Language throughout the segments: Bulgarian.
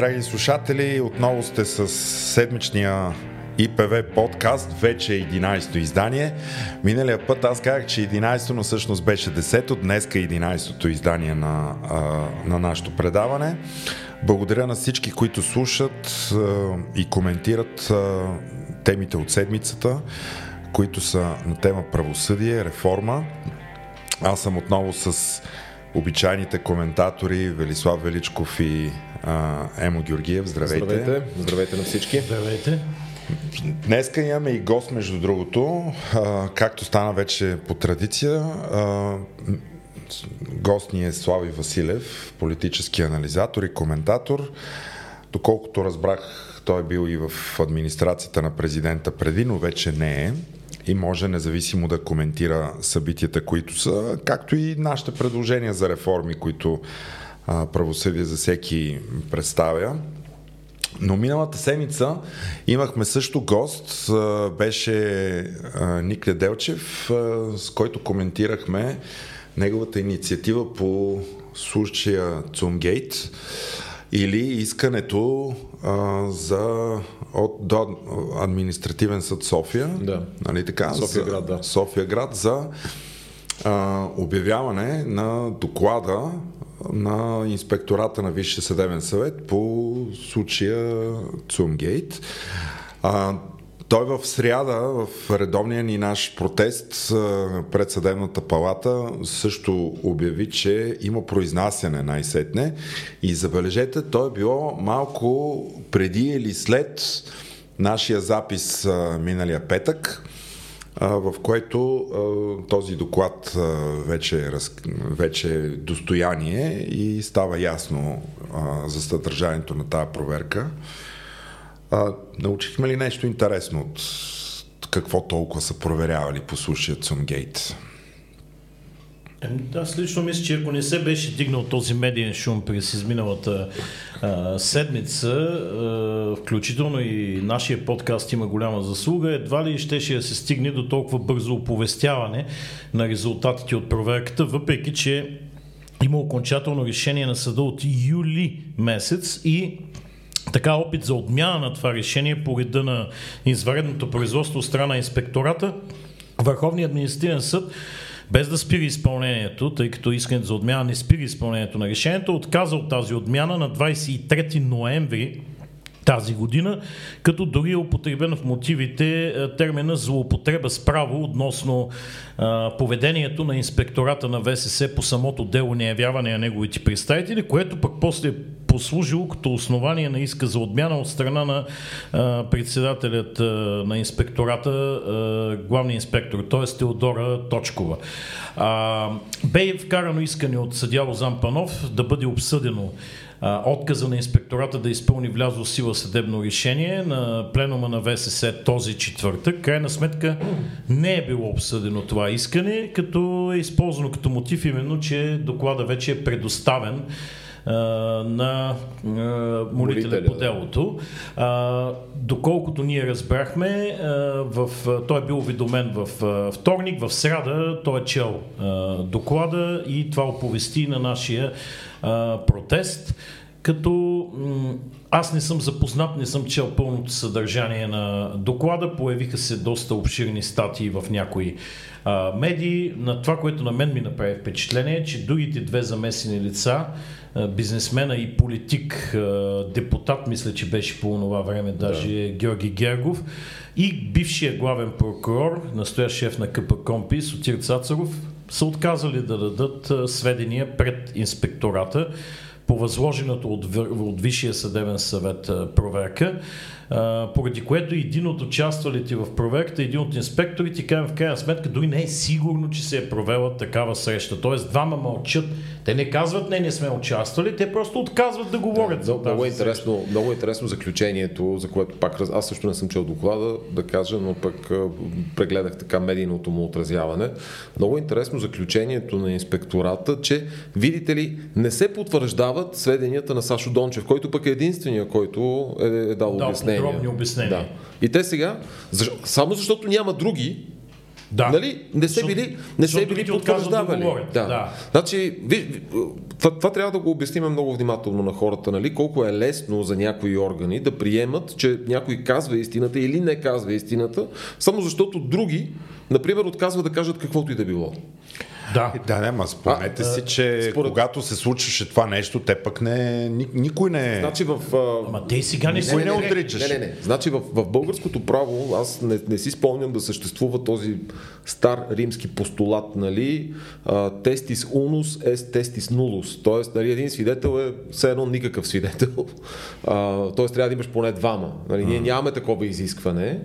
Драги слушатели! Отново сте с седмичния ИПВ подкаст, вече 11-то издание. Миналия път аз казах, че 11-то, но всъщност беше 10-то. Днеска е 11-то издание на, на нашето предаване. Благодаря на всички, които слушат и коментират темите от седмицата, които са на тема правосъдие, реформа. Аз съм отново с обичайните коментатори Велислав Величков и а, Емо Георгиев. Здравейте. Здравейте. Здравейте на всички. Здравейте. Днеска имаме и гост, между другото, а, както стана вече по традиция. А, гост ни е Слави Василев, политически анализатор и коментатор. Доколкото разбрах, той е бил и в администрацията на президента преди, но вече не е и може независимо да коментира събитията, които са, както и нашите предложения за реформи, които а, правосъдие за всеки представя. Но миналата седмица имахме също гост, беше Ник Делчев, с който коментирахме неговата инициатива по случая Цумгейт или искането а, за от до административен съд София. Да. Нали така? София град, да. София град за а, обявяване на доклада на инспектората на Висшия съдебен съвет по случая Цумгейт. А, той в сряда, в редовния ни наш протест пред съдебната палата, също обяви, че има произнасяне най-сетне. И забележете, то е било малко преди или след нашия запис миналия петък, в който този доклад вече е, вече е достояние и става ясно за съдържанието на тази проверка. А, научихме ли нещо интересно от какво толкова са проверявали по случая Цунгейт? Аз лично мисля, че ако не се беше дигнал този медиен шум през изминалата а, седмица, а, включително и нашия подкаст има голяма заслуга, едва ли щеше да се стигне до толкова бързо оповестяване на резултатите от проверката, въпреки че има окончателно решение на съда от юли месец и така опит за отмяна на това решение по реда на изваредното производство страна инспектората, Върховният административен съд без да спира изпълнението, тъй като искането за отмяна не спира изпълнението на решението, отказа от тази отмяна на 23 ноември тази година, като дори е употребена в мотивите е, термина злоупотреба с право относно а, е, поведението на инспектората на ВСС по самото дело неявяване на неговите представители, което пък после е послужило като основание на иска за отмяна от страна на а, е, председателят а, на инспектората, а, главния инспектор, т.е. Теодора Точкова. А, бе вкарано искане от съдя Лозан Панов да бъде обсъдено а, отказа на инспектората да изпълни влязло сила съдебно решение на пленума на ВСС този четвъртък. Крайна сметка не е било обсъдено това искане, като е използвано като мотив именно, че доклада вече е предоставен на молителя по делото. А, доколкото ние разбрахме, а, в, той е бил уведомен в вторник, в среда той е чел а, доклада и това оповести на нашия а, протест като аз не съм запознат, не съм чел пълното съдържание на доклада, появиха се доста обширни статии в някои а, медии. На това, което на мен ми направи впечатление, е, че другите две замесени лица, а, бизнесмена и политик, депутат, мисля, че беше по това време, даже да. Георги Гергов, и бившия главен прокурор, настоящ шеф на КПКОМПИ, Сотир Цацаров, са отказали да дадат сведения пред инспектората по възложеното от, от Висшия съдебен съвет проверка, поради което един от участвалите в проверката, един от инспекторите, казва в крайна сметка, дори не е сигурно, че се е провела такава среща. Тоест, двама мълчат. Те не казват, не, не сме участвали, те просто отказват да говорят. Да, много, много, е интересно, много интересно заключението, за което пак аз също не съм чел доклада, да кажа, но пък прегледах така медийното му отразяване. Много интересно заключението на инспектората, че, видите ли, не се потвърждават сведенията на Сашо Дончев, който пък е единствения, който е, е дал да, обяснение. Обяснения. Да. И те сега, само защото няма други, Да. Нали? Не се били, не се били отказват да потвърждавали. говорят. Да. Значи, ви, ви, това, това трябва да го обясним много внимателно на хората, нали? колко е лесно за някои органи да приемат, че някой казва истината или не казва истината, само защото други, например, отказват да кажат каквото и да било. Да. Да, не, ма спомнете А, си, че според- когато се случваше това нещо, те пък не... ни- Никой не... Значи в... а, Ама те и сега не, Не, не, не, отричаш. Не, не, не. Значи в, в българското право аз не, не си спомням да съществува този стар римски постулат, нали, тестис унус est testis nullus. Тоест, нали, един свидетел е все едно никакъв свидетел. Тоест, трябва да имаш поне двама. Нали, ние нямаме такова изискване.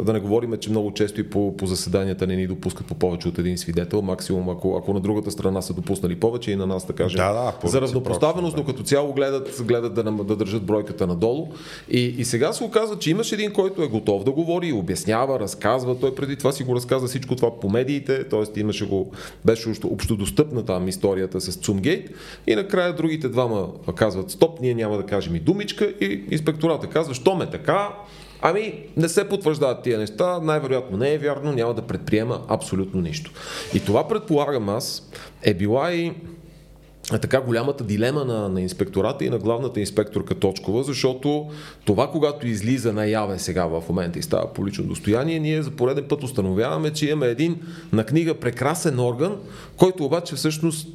Да не говорим, че много често и по, по заседанията не ни допускат по повече от един свидетел. Максимум, ако, ако на другата страна са допуснали повече и на нас, да кажем, Да, да, за равнопоставеност, но като цяло гледат, гледат да, да държат бройката надолу. И, и сега се оказва, че имаш един, който е готов да говори, обяснява, разказва. Той преди това си го разказа всичко това по медиите, т.е. имаше го, беше общо- общодостъпна там историята с Цумгейт. И накрая другите двама казват, стоп, ние няма да кажем и думичка. И инспектората казва, що ме така, Ами, не се потвърждават тия неща, най-вероятно не е вярно, няма да предприема абсолютно нищо. И това предполагам аз е била и е така голямата дилема на, на инспектората и на главната инспекторка Точкова, защото това, когато излиза наяве сега в момента и става публично достояние, ние за пореден път установяваме, че имаме един на книга прекрасен орган, който обаче всъщност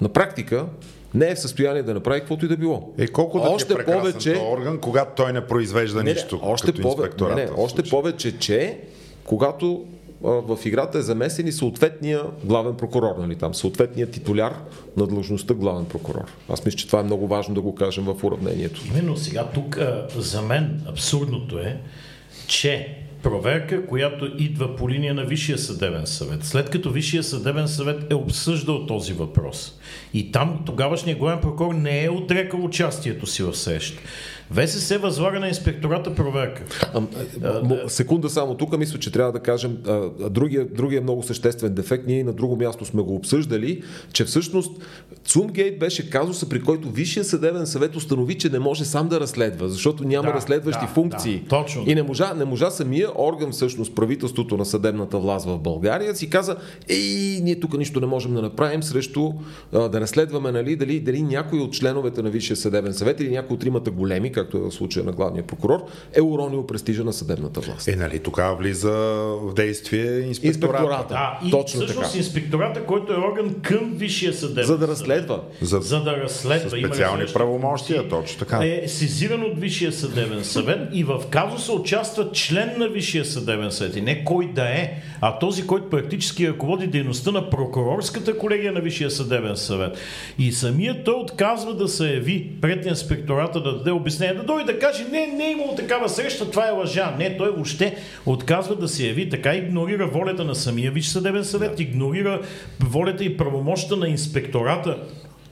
на практика не е в състояние да направи каквото и да било. Е, колко да Още ти е повече- орган, когато той не произвежда не, не, нищо, още, като пове... не, инспектората. не, още повече, че когато а, в играта е замесен и съответния главен прокурор, нали, там, съответния титуляр на длъжността главен прокурор. Аз мисля, че това е много важно да го кажем в уравнението. Именно сега тук а, за мен абсурдното е, че проверка, която идва по линия на Висшия съдебен съвет, след като Висшия съдебен съвет е обсъждал този въпрос и там тогавашният главен прокурор не е отрекал участието си в среща. ВСС възлага на инспектората проверка. А, а, секунда само тук, мисля, че трябва да кажем а, другия, другия много съществен дефект. Ние на друго място сме го обсъждали, че всъщност Цумгейт беше казуса, при който Висшия съдебен съвет установи, че не може сам да разследва, защото няма Да, разследващи да, функции. да, точно. И не можа, не можа самия орган, всъщност правителството на съдебната власт в България, си каза, ей, ние тук нищо не можем да направим срещу а, да разследваме, нали, дали, дали някой от членовете на Висшия съдебен съвет или някой от тримата големи, както е в случая на главния прокурор, е уронил престижа на съдебната власт. Е, нали, тогава влиза в действие инспектората. Инспектората. Да, и Точно всъщност така. инспектората, който е орган към Висшия съдебен За да разследва. За, за да разследва. има специални правомощия, точно така. Е сезиран от Висшия съдебен съвет и в казуса участва член на Висшия съдебен съвет. И не кой да е, а този, който практически ръководи дейността на прокурорската колегия на Висшия съдебен съвет. И самият той отказва да се яви пред инспектората да даде обяснение, да дойде да каже, не, не е имало такава среща, това е лъжа. Не, той въобще отказва да се яви, така игнорира волята на самия Висш съдебен съвет, игнорира волята и правомощта на инспектората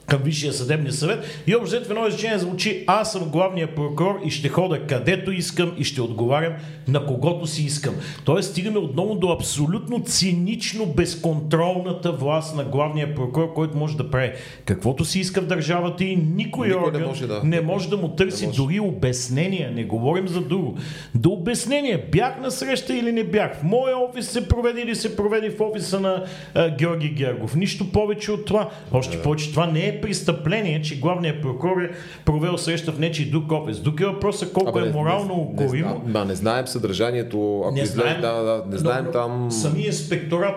към Висшия съдебния съвет и общо в едно изречение звучи аз съм главния прокурор и ще хода където искам и ще отговарям на когото си искам. Тоест стигаме отново до абсолютно цинично безконтролната власт на главния прокурор, който може да прави каквото си иска в държавата и никой, Никой не орган може да- не може да му търси Не може. дори обяснения. Не говорим за друго. До обяснение. Бях на среща или не бях. В моя офис се проведе или се проведе в офиса на а, Георги Гергов. Нищо повече от това. Още повече това не е престъпление, че главният прокурор е провел среща в нечи друг офис. Друг е въпросът колко Абе, е морално зна- ма, не знаем съдържанието, ако Не знаем, да, да, не знаем но там... Самия инспекторат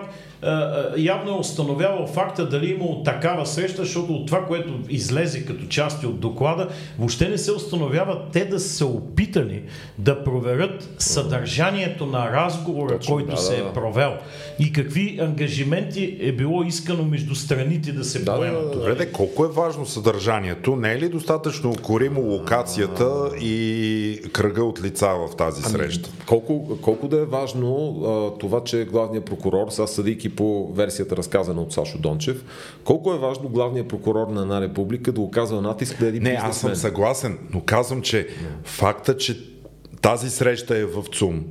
явно е установявал факта дали е имало такава среща, защото от това, което излезе като части от доклада, въобще не се установява те да са се опитали да проверят съдържанието на разговора, Точно, който да, се да, е да. провел и какви ангажименти е било искано между страните да се Да, да, поемат. да, Добре, де, колко е важно съдържанието? Не е ли достатъчно укоримо локацията и кръга от лица в тази среща? Колко, колко да е важно а, това, че главният прокурор, сега съдейки по версията разказана от Сашо Дончев, колко е важно главният прокурор на една република да оказва натиск да един Не, аз съм съгласен, но казвам, че факта, че тази среща е в ЦУМ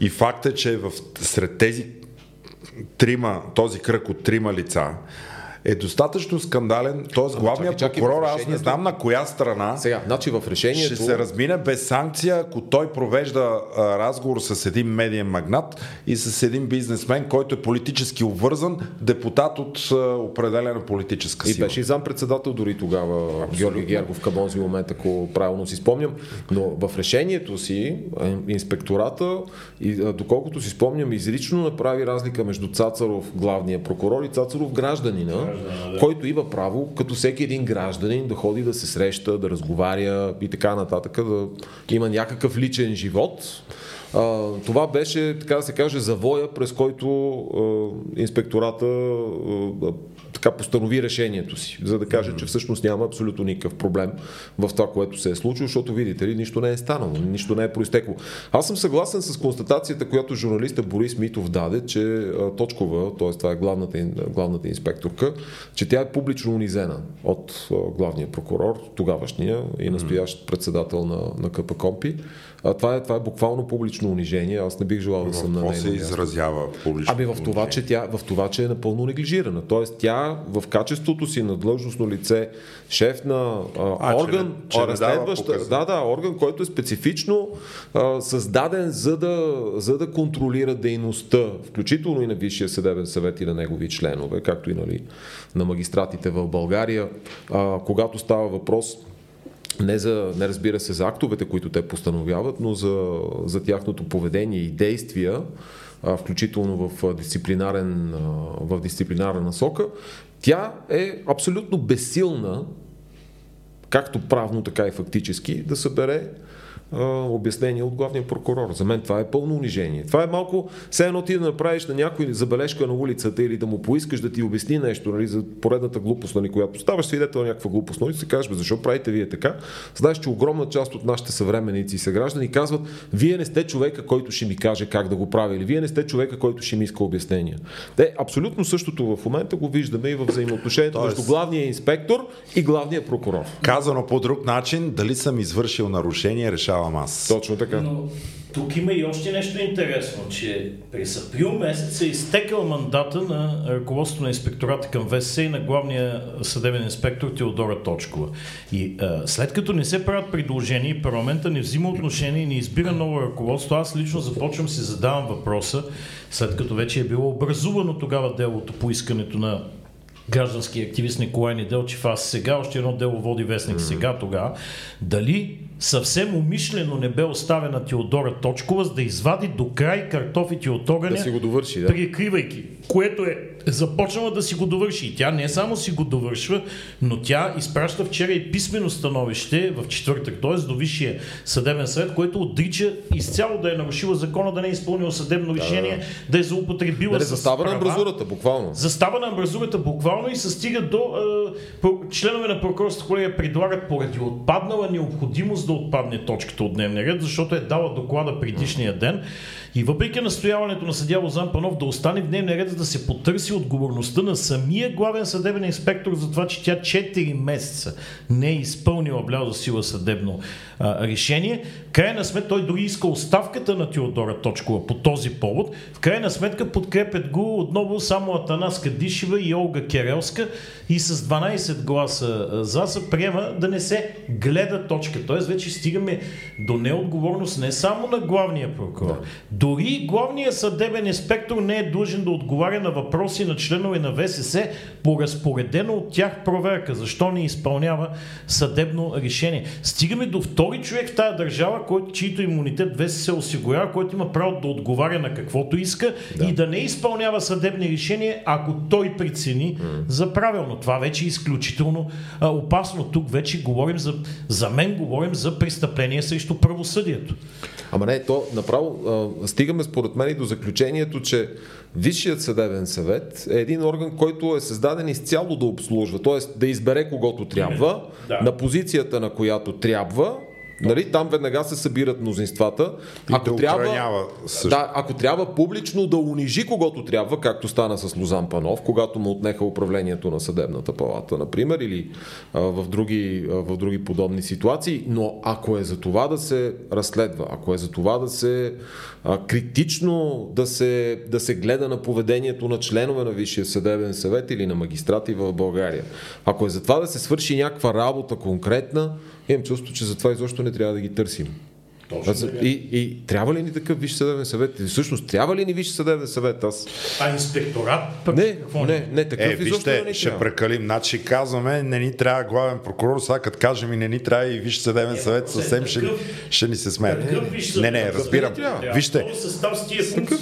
и факта, че е в, сред тези трима, този кръг от трима лица, е достатъчно скандален. Т.е. главният чакай, прокурор, аз не знам на коя страна Сега, значи в решението... ще се размине без санкция, ако той провежда а, разговор с един медиен магнат и с един бизнесмен, който е политически обвързан, депутат от а, определена политическа И сила. беше и зампредседател дори тогава Георги Гергов към този момент, ако правилно си спомням. Но в решението си инспектората, и, доколкото си спомням, изрично направи разлика между Цацаров, главния прокурор и Цацаров, гражданина, който има право, като всеки един гражданин, да ходи да се среща, да разговаря и така нататък, да има някакъв личен живот. А, това беше, така да се каже, завоя, през който а, инспектората а, така постанови решението си, за да каже, че всъщност няма абсолютно никакъв проблем в това, което се е случило, защото видите ли, нищо не е станало, нищо не е проистекло. Аз съм съгласен с констатацията, която журналиста Борис Митов даде, че Точкова, т.е. това е главната, главната инспекторка, че тя е публично унизена от главния прокурор, тогавашния и настоящ председател на, на КПКОМПИ. А, това, е, това е буквално публично унижение. Аз не бих желал да съм на Какво се изразява публично? Ами в това, че тя, в това, че е напълно неглижирана. Тоест тя в качеството си на длъжностно лице, шеф на а, А, че орган, че дава разследващ, да, да, орган, който е специфично а, създаден за да, за да контролира дейността, включително и на Висшия съдебен съвет и на негови членове, както и нали, на магистратите в България, а, когато става въпрос не, за, не разбира се за актовете, които те постановяват, но за, за тяхното поведение и действия, включително в дисциплинарен, в дисциплинарна насока, тя е абсолютно безсилна, както правно, така и фактически, да събере а, обяснение от главния прокурор. За мен това е пълно унижение. Това е малко, все едно ти да направиш на някой забележка на улицата или да му поискаш да ти обясни нещо нали, за поредната глупост, нали, която ставаш свидетел на някаква глупост, но и се кажеш, бе, защо правите вие така? Знаеш, че огромна част от нашите съвременници и съграждани казват, вие не сте човека, който ще ми каже как да го правя, или вие не сте човека, който ще ми иска обяснения. Те абсолютно същото в момента го виждаме и в взаимоотношението Тоест- между главния инспектор и главния прокурор. Казано по друг начин, дали съм извършил нарушение, решавам аз. Точно така. Но тук има и още нещо интересно, че през април месец е изтекал мандата на ръководството на инспектората към ВСС и на главния съдебен инспектор Теодора Точкова. И а, след като не се правят предложения и парламента не взима отношение и не избира ново ръководство, аз лично започвам си задавам въпроса, след като вече е било образувано тогава делото по искането на граждански активист Николай Неделчев, аз сега още едно дело води вестник сега тогава, дали съвсем умишлено не бе оставена Теодора Точкова, за да извади до край картофите от огъня, Да си го довърши, да. прикривайки, което е започнала да си го довърши. И тя не само си го довършва, но тя изпраща вчера и писмено становище в четвъртък, т.е. до Висшия съдебен съвет, което отрича изцяло да е нарушила закона, да не е изпълнила съдебно решение, да е злоупотребила Нали, с застава на права. амбразурата, буквално. Застава на амбразурата буквално и се стига до е, членове на прокурорската колегия предлагат поради отпаднала необходимост да отпадне точката от дневния ред, защото е дала доклада предишния ден. И въпреки настояването на съдя Лозан Панов да остане в дневния ред, за да се потърси отговорността на самия главен съдебен инспектор за това, че тя 4 месеца не е изпълнила влязо сила съдебно а, решение, в крайна сметка той дори иска оставката на Теодора Точкова по този повод. В крайна сметка подкрепят го отново само Атанаска Дишева и Олга Керелска и с 12 гласа за се приема да не се гледа точка. Тоест вече стигаме до неотговорност не само на главния прокурор. Дори главният съдебен инспектор не е длъжен да отговаря на въпроси на членове на ВСС по разпоредено от тях проверка. Защо не изпълнява съдебно решение? Стигаме до втори човек в тази държава, който, чието имунитет ВСС осигурява, който има право да отговаря на каквото иска да. и да не изпълнява съдебни решения, ако той прецени за правилно. Това вече е изключително а, опасно. Тук вече говорим за, за мен говорим за престъпление срещу правосъдието. Ама не, то направо а, стигаме според мен и до заключението, че Висшият съдебен съвет е един орган, който е създаден изцяло да обслужва, т.е. да избере когото трябва, Да. на позицията на която трябва Нали, там веднага се събират мнозинствата. И да охранява също. да, ако трябва публично да унижи когото трябва, както стана с Лозан Панов, когато му отнеха управлението на съдебната палата, например, или а, в, други, а, в други подобни ситуации, но ако е за това да се разследва, ако е за това да се а, критично да се, да се гледа на поведението на членове на Висшия съдебен съвет или на магистрати в България, ако е за това да се свърши някаква работа конкретна, имам чувство, че затова изобщо не трябва да ги търсим. Точно и, и трябва ли ни такъв Висш съдебен съвет? И всъщност трябва ли ни Висш съдебен съвет? Аз... А инспекторат? Пък Не, какво не, не, такъв Е, изобщо не вижте, ни ще трябва. прекалим. Значи казваме, не ни трябва главен прокурор, сега като кажем и не ни трябва и виж съдебен съвет, съвсем ще, такъв- ще ни се смеят. Не, не, разбирам. Вижте,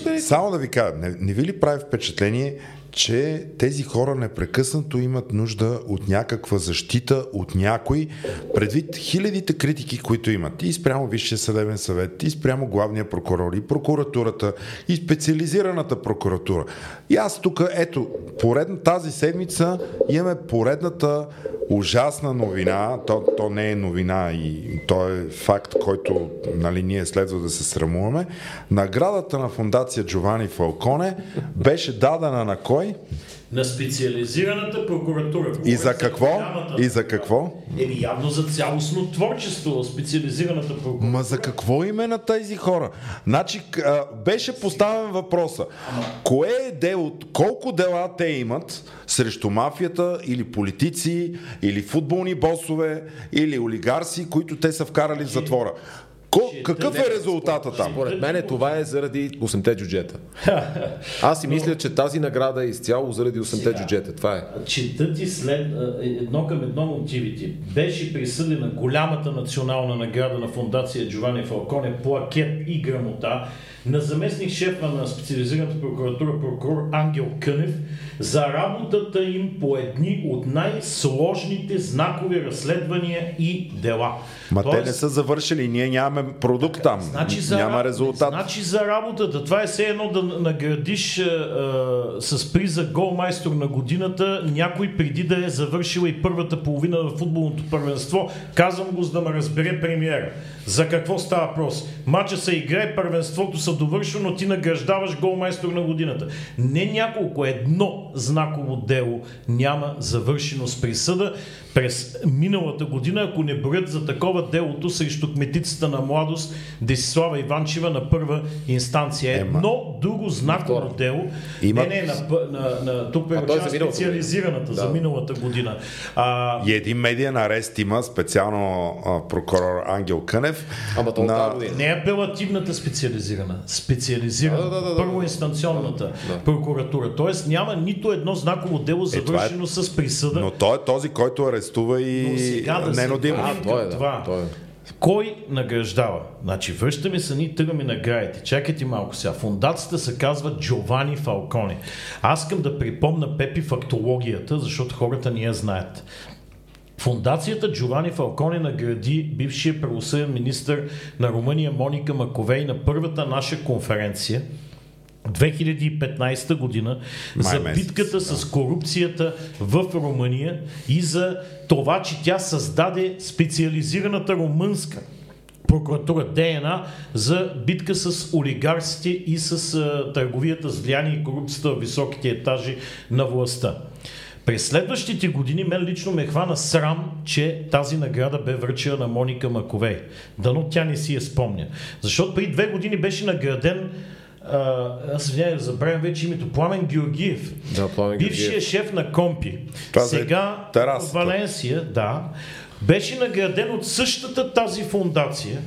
не е. Само да ви кажа, не, не ви ли прави впечатление, че тези хора непрекъснато имат нужда от някаква защита от някой, предвид хилядите критики, които имат и спрямо Висшия съдебен съвет, и спрямо главния прокурор, и прокуратурата, и специализираната прокуратура. И аз тук, ето, поредна тази седмица имаме поредната ужасна новина, то, то не е новина и то е факт, който нали, ние следва да се срамуваме. Наградата на фундация Джовани Фалконе беше дадена на кой На специализираната прокуратура. и за какво? Голямата И за какво? Еми явно за цялостно творчество, специализираната прокуратура. Ма за какво име на тези хора? Значи а, беше поставен въпроса. Кое е дело, колко дела те имат срещу мафията или политици, или футболни босове, или олигарси, които те са вкарали в затвора? Ко, какъв е резултата там? Според мен това е заради 8-те джуджета. Аз си мисля, че тази награда е изцяло заради 8-те Сега. джуджета. Това е. Чета ти след едно към едно мотивите. Беше присъдена голямата национална награда на фундация Джовани Фалконе плакет и грамота на заместник шефа на специализираната прокуратура прокурор Ангел Кънев за работата им по едни от най-сложните знакови разследвания и дела. Ма те не Тоест, са завършили, ние нямаме продукт там. Значи за, Няма резултат. Значи за работата. Това е все едно да наградиш а, а, с приза голмайстор на годината някой преди да е завършила и първата половина на футболното първенство. Казвам го, за да ме разбере премиера. За какво става въпрос? Мача се играе, първенството са довършва, но ти награждаваш голмайстор на годината. Не няколко, едно знаково дело няма завършено с присъда през миналата година, ако не броят за такова делото срещу кметицата на младост Десислава Иванчева на първа инстанция. Едно друго знаково втора. дело. Имат- Не, не, на, пъ- на, на, тук е специализираната година. за Да. миналата година. А, И един медиен арест има специално а, прокурор Ангел Кънев. Ама то година. не апелативната специализирана, специализирана, Да, да, да, да, първоинстанционната да. прокуратура. Тоест няма нито едно знаково дело това е- завършено с присъда. Но той е този, който арестува и да Димов. А, той е, да, това. той е. Кой награждава? Значи, връщаме се ни тъгаме наградите. Чакайте малко сега. Фундацията се казва Джовани Фалконе. Аз искам да припомна Пепи фактологията, защото хората не я знаят. Фундацията Джовани Фалконе награди бившия правосъден министр на Румъния Моника Маковей на първата наша конференция 2015 година Май за месец, битката с корупцията в Румъния и за това, че тя създаде специализираната румънска прокуратура ДНА за битка с олигарсите и с а, търговията с влияние и корупцията в високите етажи на властта. През следващите години мен лично ме хвана срам, че тази награда бе връчена на Моника Маковей. Дано тя не си я спомня. Защото преди две години беше награден а, аз извинявай, забравям вече името, Пламен Георгиев. Да, Пламен Бившия Георгиев. шеф на Компи. Това Сега в. Валенсия, да, беше награден от същата тази фундация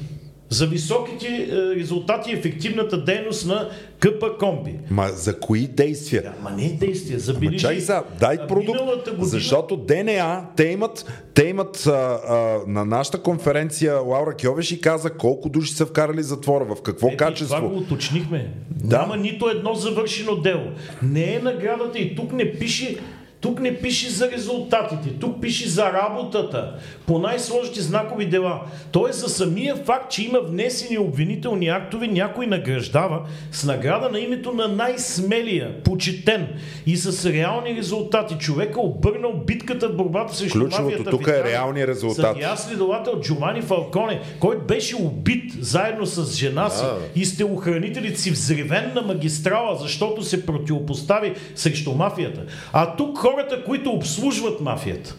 за високите е, резултати и ефективната дейност на КП Компи. Ма за кои действия? Ама не е действие, Ма забележи. чай за, дай продукт, година- защото ДНА, те имат, те имат а, а, на нашата конференция Лаура Кьовеши каза колко души са вкарали затвора, в какво Ето, Това го качество. уточнихме. Да. Няма нито едно завършено дело. Не е наградата и тук не пише Тук не пише за резултатите, тук пише за работата по най-сложните знакови дела. Тоест за самия факт, че има внесени обвинителни актове, някой награждава с награда на името на най-смелия, почетен и с реални резултати. Човека обърнал битката в борбата срещу Ключовото мафията. тук е реални резултати. Съдия следовател Джовани Фалконе, който беше убит заедно с жена си Да. и сте охранителите си взривен на магистрала, защото се противопостави срещу мафията. А тук хората, които обслужват мафията,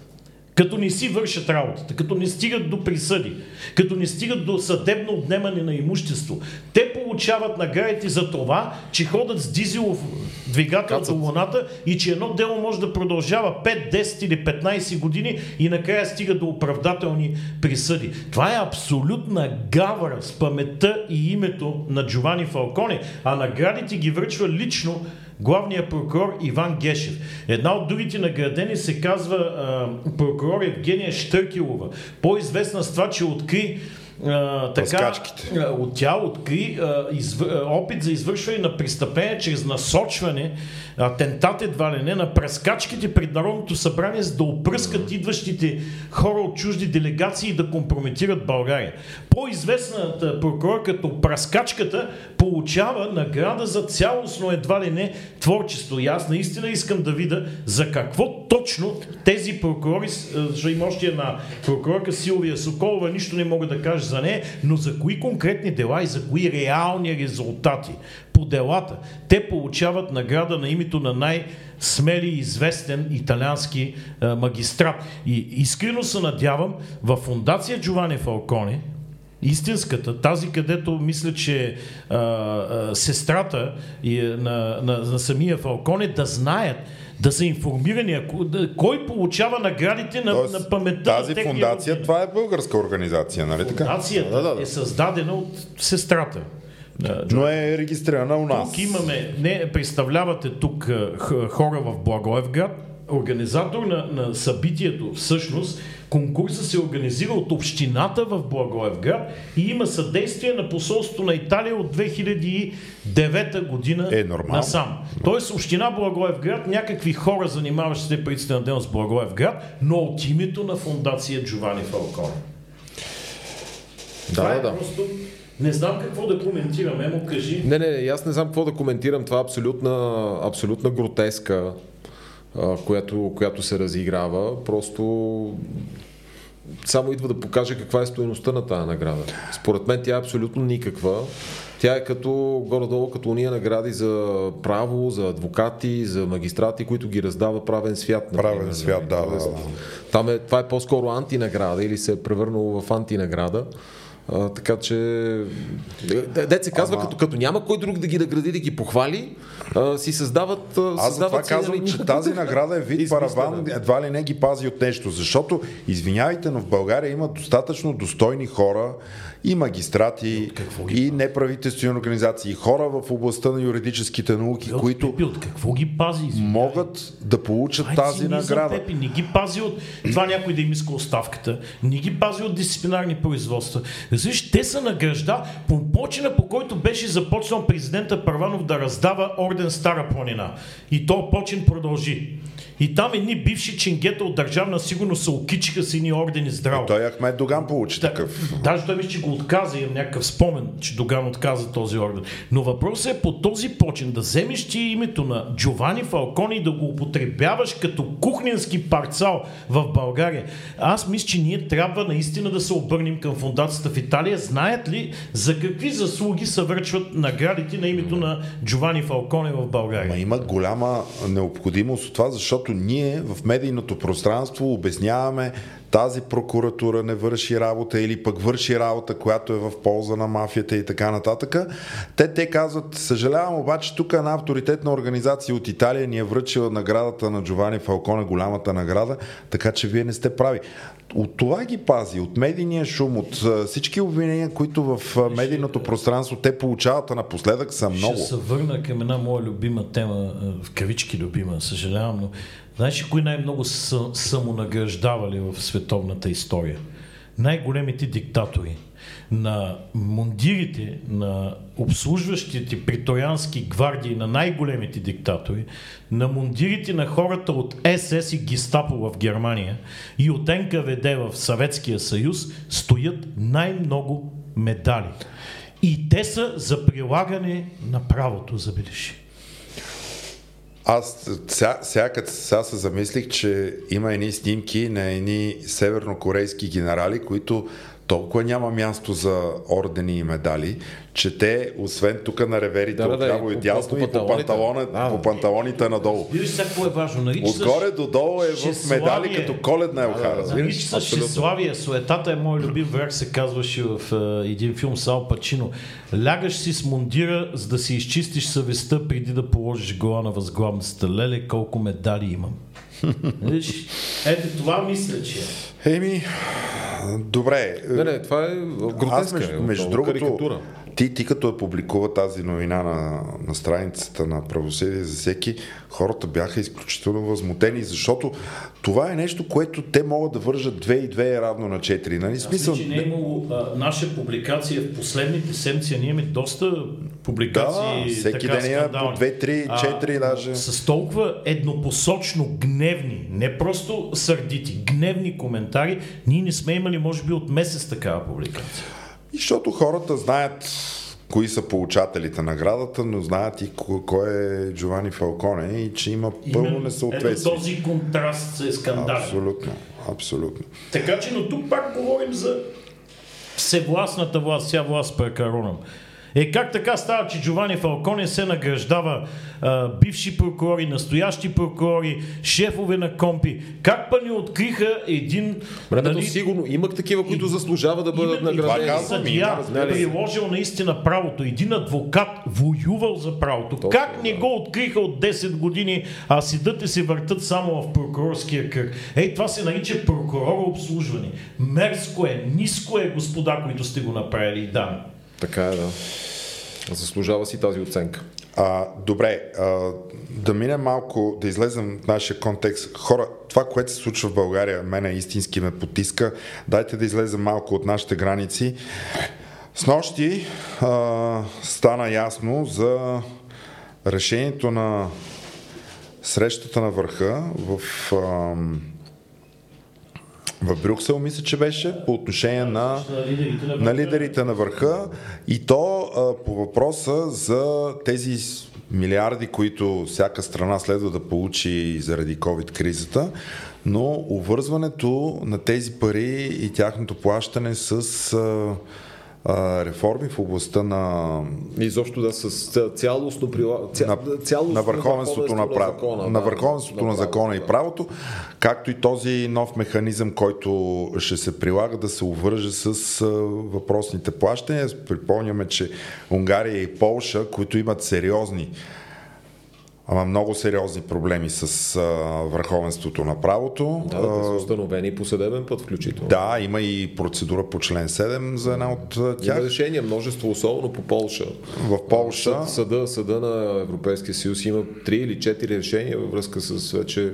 като не си вършат работата, като не стигат до присъди, като не стигат до съдебно отнемане на имущество, те получават наградите за това, че ходят с дизелов двигател до луната и че едно дело може да продължава 5, 10 или 15 години и накрая стига до оправдателни присъди. Това е абсолютна гавра с паметта и името на Джовани Фалконе, а наградите ги връчва лично главният прокурор Иван Гешев. Една от другите наградени се казва а, прокурор Евгения Штъркилова, по-известна с това, че откри а, така, от тя откри а, извър, а, опит за извършване на престъпление чрез насочване, атентат едва ли не, на пръскачките пред Народното събрание, за да опръскат идващите хора от чужди делегации и да компрометират България. По-известната прокурор като пръскачката получава награда за цялостно едва ли не творчество. И аз наистина искам да видя за какво точно тези прокурори, защото има още една прокурорка Силвия Соколова, нищо не мога да кажа за нея, но за кои конкретни дела и за кои реални резултати по делата те получават награда на името на най- смели и известен италиански а, магистрат. И искрено се надявам в фундация Джовани Фалконе, истинската, тази където мисля, че а, а, сестрата и, е, на, на, на самия Фалконе да знаят, да са информирани ако, да, кой получава наградите на, Тоест, на паметта тази на фундация, роднина. това е българска организация, нали така? Фундацията Да, да, да. е създадена от сестрата. Но е регистрирана у нас. тук имаме, не представлявате тук х- хора в Благоевград, организатор на, на събитието, всъщност, конкурса се организира от общината в Благоевград и има съдействие на посолството на Италия от 2009 година Е, нормално. насам. Тоест, община Благоевград, някакви хора, занимаващи се правителството на дейност с Благоевград, но от името на фундация Джовани Фалконе. Това Да, е да, да. просто... Не знам какво да коментирам, Емо, кажи. Не, не, не, аз не знам какво да коментирам. Това е абсолютна, абсолютна гротеска, която, която се разиграва. Просто само идва да покаже каква е стоеността на тази награда. Според мен тя е абсолютно никаква. Тя е като горе-долу като уния награди за право, за адвокати, за магистрати, които ги раздава правен свят. Правен например. свят, да, да, да. Там е, това е по-скоро антинаграда или се е превърнало в антинаграда. А, така че, де- дет се казва, Ама- като, като няма кой друг да ги награди, да ги похвали, а, си създават. Аз създават си, казвам, нали, че тази награда е вид измислена. параван, едва ли не ги пази от нещо. Защото, извинявайте, но в България има достатъчно достойни хора и магистрати, какво ги и неправителствени организации, и хора в областта на юридическите науки, От които Пепи, от какво ги пази? извинявай? могат да получат е тази награда. Пепи. Не ги пази от това някой да им иска оставката, не ги пази от дисциплинарни производства. Разбираш, те са награжда по почина, по който беше започнал президента Първанов да раздава орден Стара планина. И то почин продължи. И там едни бивши чингета от държавна сигурност се окичиха с едни ордени здраво. Той Ахмед Доган получи Да, такъв. Даже той мисля, че го отказа, имам някакъв спомен, че Доган отказа този орден. Но въпросът е по този почин да вземеш ти името на Джовани Фалкони и да го употребяваш като кухненски парцал в България. Аз мисля, че ние трябва наистина да се обърнем към фундацията в Италия. Знаят ли за какви заслуги се връчват наградите на името на Джовани Фалконе в Ма България? има голяма необходимост от това, защото ние в медийното пространство обясняваме тази прокуратура не върши работа или пък върши работа, която е в полза на мафията и така нататък. Те, те казват, съжалявам, обаче тук една авторитетна организация от Италия ни е връчила наградата на Джовани Фалконе, голямата награда, така че вие не сте прави. От това ги пази, от медийния шум, от всички обвинения, които в медийното пространство те получават, а напоследък са много. Ще се върна към една моя любима тема, в кавички любима, съжалявам, но знаеш кои най-много са самонаграждавали в световната история? най-големите диктатори. На мундирите, на обслужващите приториански гвардии на най-големите диктатори, на мундирите на хората от СС и Гестапо в Германия и от НКВД в Съветския съюз стоят най-много медали. И те са за прилагане на правото, забележи. Аз сега, сега, се замислих, че има едни снимки на едни севернокорейски генерали, които толкова няма място за ордени и медали, че те, освен тук на реверите Да, да, от да, и дясно, по и по, панталоните. панталона, Да, по да. панталоните надолу. Виж сега какво е важно. Нарича се- Отгоре до долу е в медали като коледна елхара. Нарича се Абсолютно. Славия. Суетата е мой любим враг, се казваше в е, един филм с Ал Пачино. Лягаш си с мундира, за да си изчистиш съвестта преди да положиш глава на възглавницата. Леле, колко медали имам. Виж, ето това мисля, че е. Еми, добре. Не, не, това е гротеска. Аз между, е, между отново другото, карикатура. Ти, ти като я публикува тази новина на, на страницата на правосъдие за всеки, хората бяха изключително възмутени, защото това е нещо, което те могат да вържат 2 и 2 е равно на 4. Нали? Смисъл, Мисля, че не е имало а, наша публикация в последните седмици. Ние имаме доста публикации. Да, всеки така, ден има по скандални. две, три, А, четири даже. С толкова еднопосочно гневни, не просто сърдити, гневни коментари, ние не сме имали, може би, от месец такава публикация. И защото хората знаят кои са получателите на наградата, но знаят и ко- кой е Джовани Фалконе и че има пълно несъответствие. Ето този контраст е скандален. Абсолютно, абсолютно. Така че, но тук пак говорим за всевластната власт, вся власт прекаронам. Е как така става, че Джовани Фалконе се награждава а, бивши прокурори, настоящи прокурори, шефове на компи? Как па ни откриха един... Времето сигурно имах такива, които заслужават да бъдат Именно, наградени. един съдия, се. приложил наистина правото, един адвокат, воювал за правото. Точно, как не го откриха от 10 години, а седат и се въртат само в прокурорския кръг? Ей, това се нарича прокурора обслужване. Мерзко е, ниско е, господа, които сте го направили, дами. Така е, да. Заслужава си тази оценка. А, добре, а, да минем малко, да излезем в нашия контекст. Хора, това, което се случва в България, мене истински ме потиска. Дайте да излезем малко от нашите граници. С нощи а, стана ясно за решението на срещата на върха в, а, в Брюксел, мисля, че беше, по отношение на На лидерите на, върха. и то а, по въпроса за тези милиарди, които всяка страна следва да получи заради COVID-кризата, но увързването на тези пари и тяхното плащане с а, а, реформи в областта на изобщо да с ця- цялостно прила... ця... на, цялостно на върховенството на, прав... закона, на да, върховенството на закона и правото, както и този нов механизъм, който ще се прилага да се обвърже с а, въпросните плащания. Припомняме, че Унгария и Полша, които имат сериозни Ама много сериозни проблеми с а, върховенството на правото. Да, да, те са установени по съдебен път включително. да, има и процедура по член 7 за една от а, Има тях. решения, множество, особено по Полша. В Полша. Съд, съда, съда на Европейския съюз има три или четири решения във връзка с вече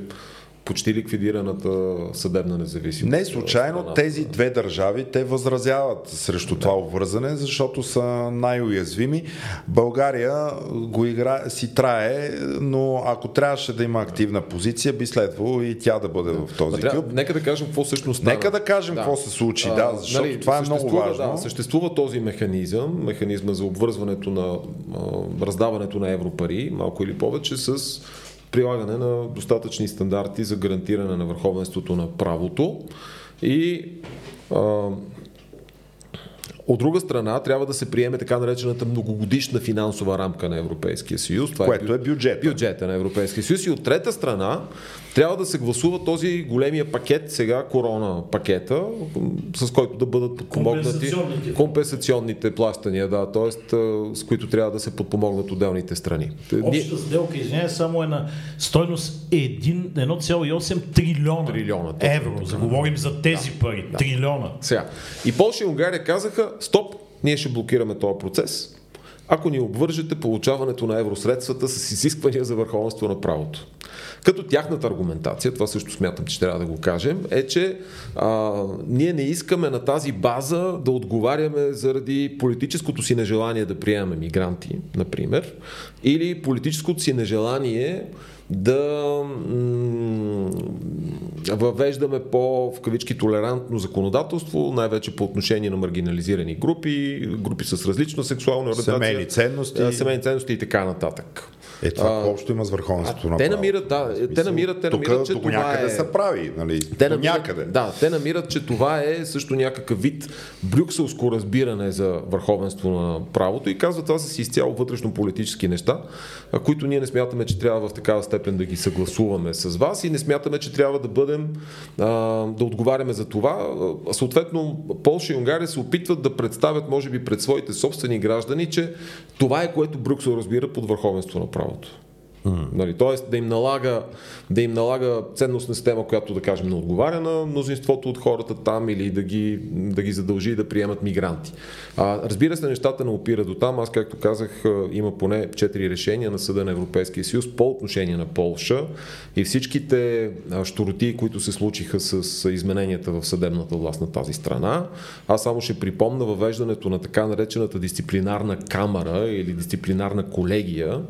почти ликвидираната съдебна независимост. Не случайно тези две държави те възразяват срещу това обвързане, защото са най-уязвими. България го игра, си трае, но ако трябваше да има активна позиция, би следвало и тя да бъде в този Ма трябва, клуб. нека да кажем какво всъщност стана. Нека да кажем какво се случи, да, защото това е много важно. Да, съществува този механизъм, механизма за обвързването на а, раздаването на европари, малко или повече, с прилагане на достатъчни стандарти за гарантиране на върховенството на правото. И а, от друга страна, трябва да се приеме така наречената многогодишна финансова рамка на Европейския съюз. Това Което е бюджет. бюджета на Европейския съюз. И от трета страна, трябва да се гласува този големия пакет, сега корона пакета, с който да бъдат подпомогнати Компенсационните. компенсационните плащания, да, т.е. с които трябва да се подпомогнат отделните страни. Общата сделка, извиня, само е на стойност 1, 1,8 трилиона, Трилиона, евро. Заговорим за тези пари. Трилиона. Сега. И Польша и Унгария казаха, стоп, ние ще блокираме този процес. ако ни обвържете получаването на евросредствата с изисквания за върховенство на правото. Като тяхната аргументация, това също смятам, че трябва да го кажем, е, че а, ние не искаме на тази база да отговаряме заради политическото си нежелание да приемаме мигранти, например, или политическото си нежелание да м- въвеждаме по, в кавички, толерантно законодателство, най-вече по отношение на маргинализирани групи, групи с различна сексуална ориентация. Семейни ценности. Семейни ценности и така нататък. Е, това а, общо има с върховенството на Те намират, да, те намират, те тук, намират, че тук това някъде е... се прави, нали? Те намират, някъде. Да, те намират, че това е също някакъв вид брюкселско разбиране за върховенство на правото и казват това са си изцяло вътрешно политически неща, които ние не смятаме, че трябва в такава степен да ги съгласуваме с вас и не смятаме, че трябва да бъдем а, да отговаряме за това. Съответно, Полша и Унгария се опитват да представят, може би, пред своите собствени граждани, че това е което Брюксел разбира под върховенство на правото. Mm. Нали, тоест да им, налага, да им налага ценностна система, която да кажем не отговаря на мнозинството от хората там или да ги, да ги задължи да приемат мигранти. А, разбира се, нещата не опират до там. Аз, както казах, има поне 4 решения на Съда на Европейския съюз по отношение на Полша и всичките щороти, които се случиха с измененията в съдебната власт на тази страна. Аз само ще припомна въвеждането на така наречената дисциплинарна камера или дисциплинарна колегия,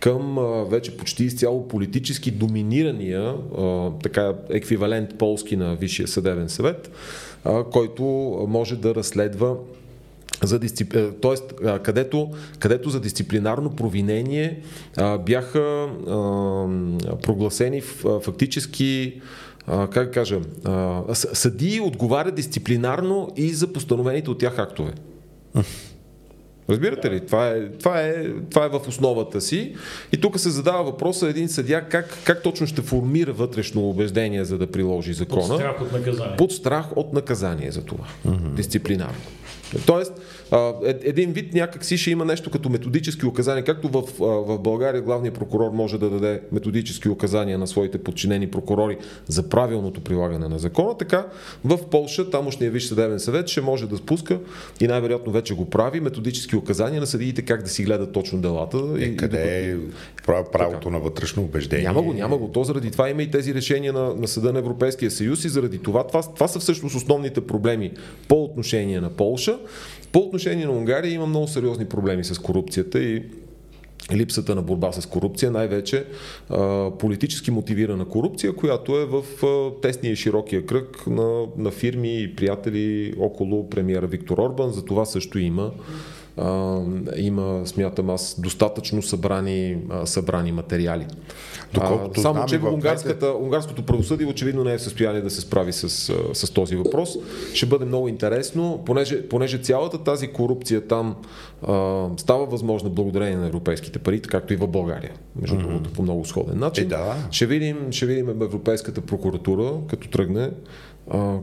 към а, вече почти изцяло политически доминирания а, така еквивалент полски на Висшия съдебен съвет, а, който може да разследва за дисцип... Тоест, където, където за дисциплинарно провинение а, бяха а, прогласени фактически как кажа, съдии отговарят дисциплинарно и за постановените от тях актове. Разбирате ли? Това е, това, е, това е в основата си. И тук се задава въпроса един съдя как, как точно ще формира вътрешно убеждение, за да приложи закона. Под страх от наказание. Под страх от наказание за това. Mm-hmm. Дисциплинарно. Тоест, е, един вид някак си ще има нещо като методически указания, както в, в България главният прокурор може да даде методически указания на своите подчинени прокурори за правилното прилагане на закона, така в Полша тамошния Висш съдебен съвет ще може да спуска и най-вероятно вече го прави методически указания на съдиите как да си гледат точно делата. Е, и, къде е правото така. на вътрешно убеждение? Няма го, няма го. То заради това има и тези решения на, на Съда на Европейския съюз и заради това, това, това са всъщност основните проблеми по отношение на Полша. По отношение на Унгария има много сериозни проблеми с корупцията и липсата на борба с корупция, най-вече а, политически мотивирана корупция, която е в а, тесния и широкия кръг на, на фирми и приятели около премиера Виктор Орбан. За това също има а, има, смятам аз, достатъчно събрани, а, събрани материали. Доколкото само, че унгарската, унгарското правосъдие очевидно не е в състояние да се справи с, с този въпрос. Ще бъде много интересно, понеже, понеже цялата тази корупция там а, става възможна благодарение на европейските пари, както и в България, между mm-hmm. другото, по много сходен начин. Е, да. ще, видим, ще видим Европейската прокуратура, като тръгне,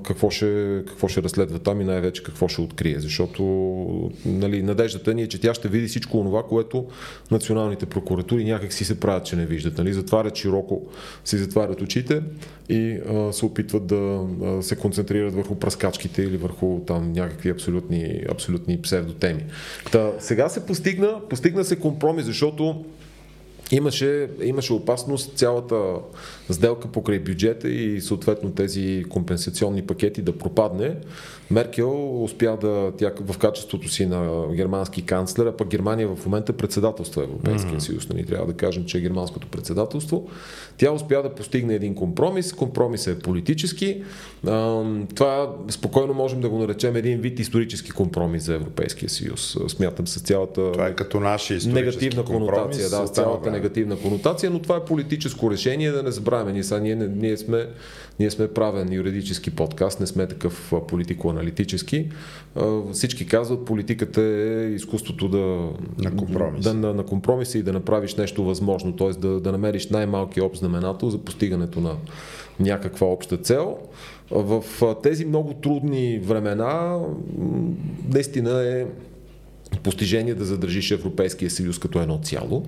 какво, ще, какво ще разследва там и най-вече какво ще открие. Защото нали, надеждата ни е, че тя ще види всичко това, което националните прокуратури някак си се правят, че не виждат. Нали? Затварят широко, си затварят очите и а, се опитват да а, се концентрират върху праскачките или върху там някакви абсолютни, абсолютни псевдотеми. Та, сега се постигна, постигна се компромис, защото Имаше, имаше опасност цялата сделка покрай бюджета и съответно тези компенсационни пакети да пропадне. Меркел успя да, тя в качеството си на германски канцлер, а пък Германия в момента председателства Европейския съюз, нали, трябва да кажем, че е германското председателство. Тя успя да постигне един компромис. Компромисът е политически. Това спокойно можем да го наречем един вид исторически компромис за Европейския съюз. Смятам с цялата това е като нашия негативна конотация. Да, с цялата негативна конотация, но това е политическо решение, да не забравяме. Ние, са, ние, ние, сме, ние сме правен юридически подкаст, не сме такъв политико-аналитически. Всички казват, политиката е изкуството да, на, компромис. да, на, на компромиса и да направиш нещо възможно, т.е. Да, да намериш най-малки общ знаменател за постигането на някаква обща цел. В тези много трудни времена наистина е постижение да задържиш Европейския съюз като едно цяло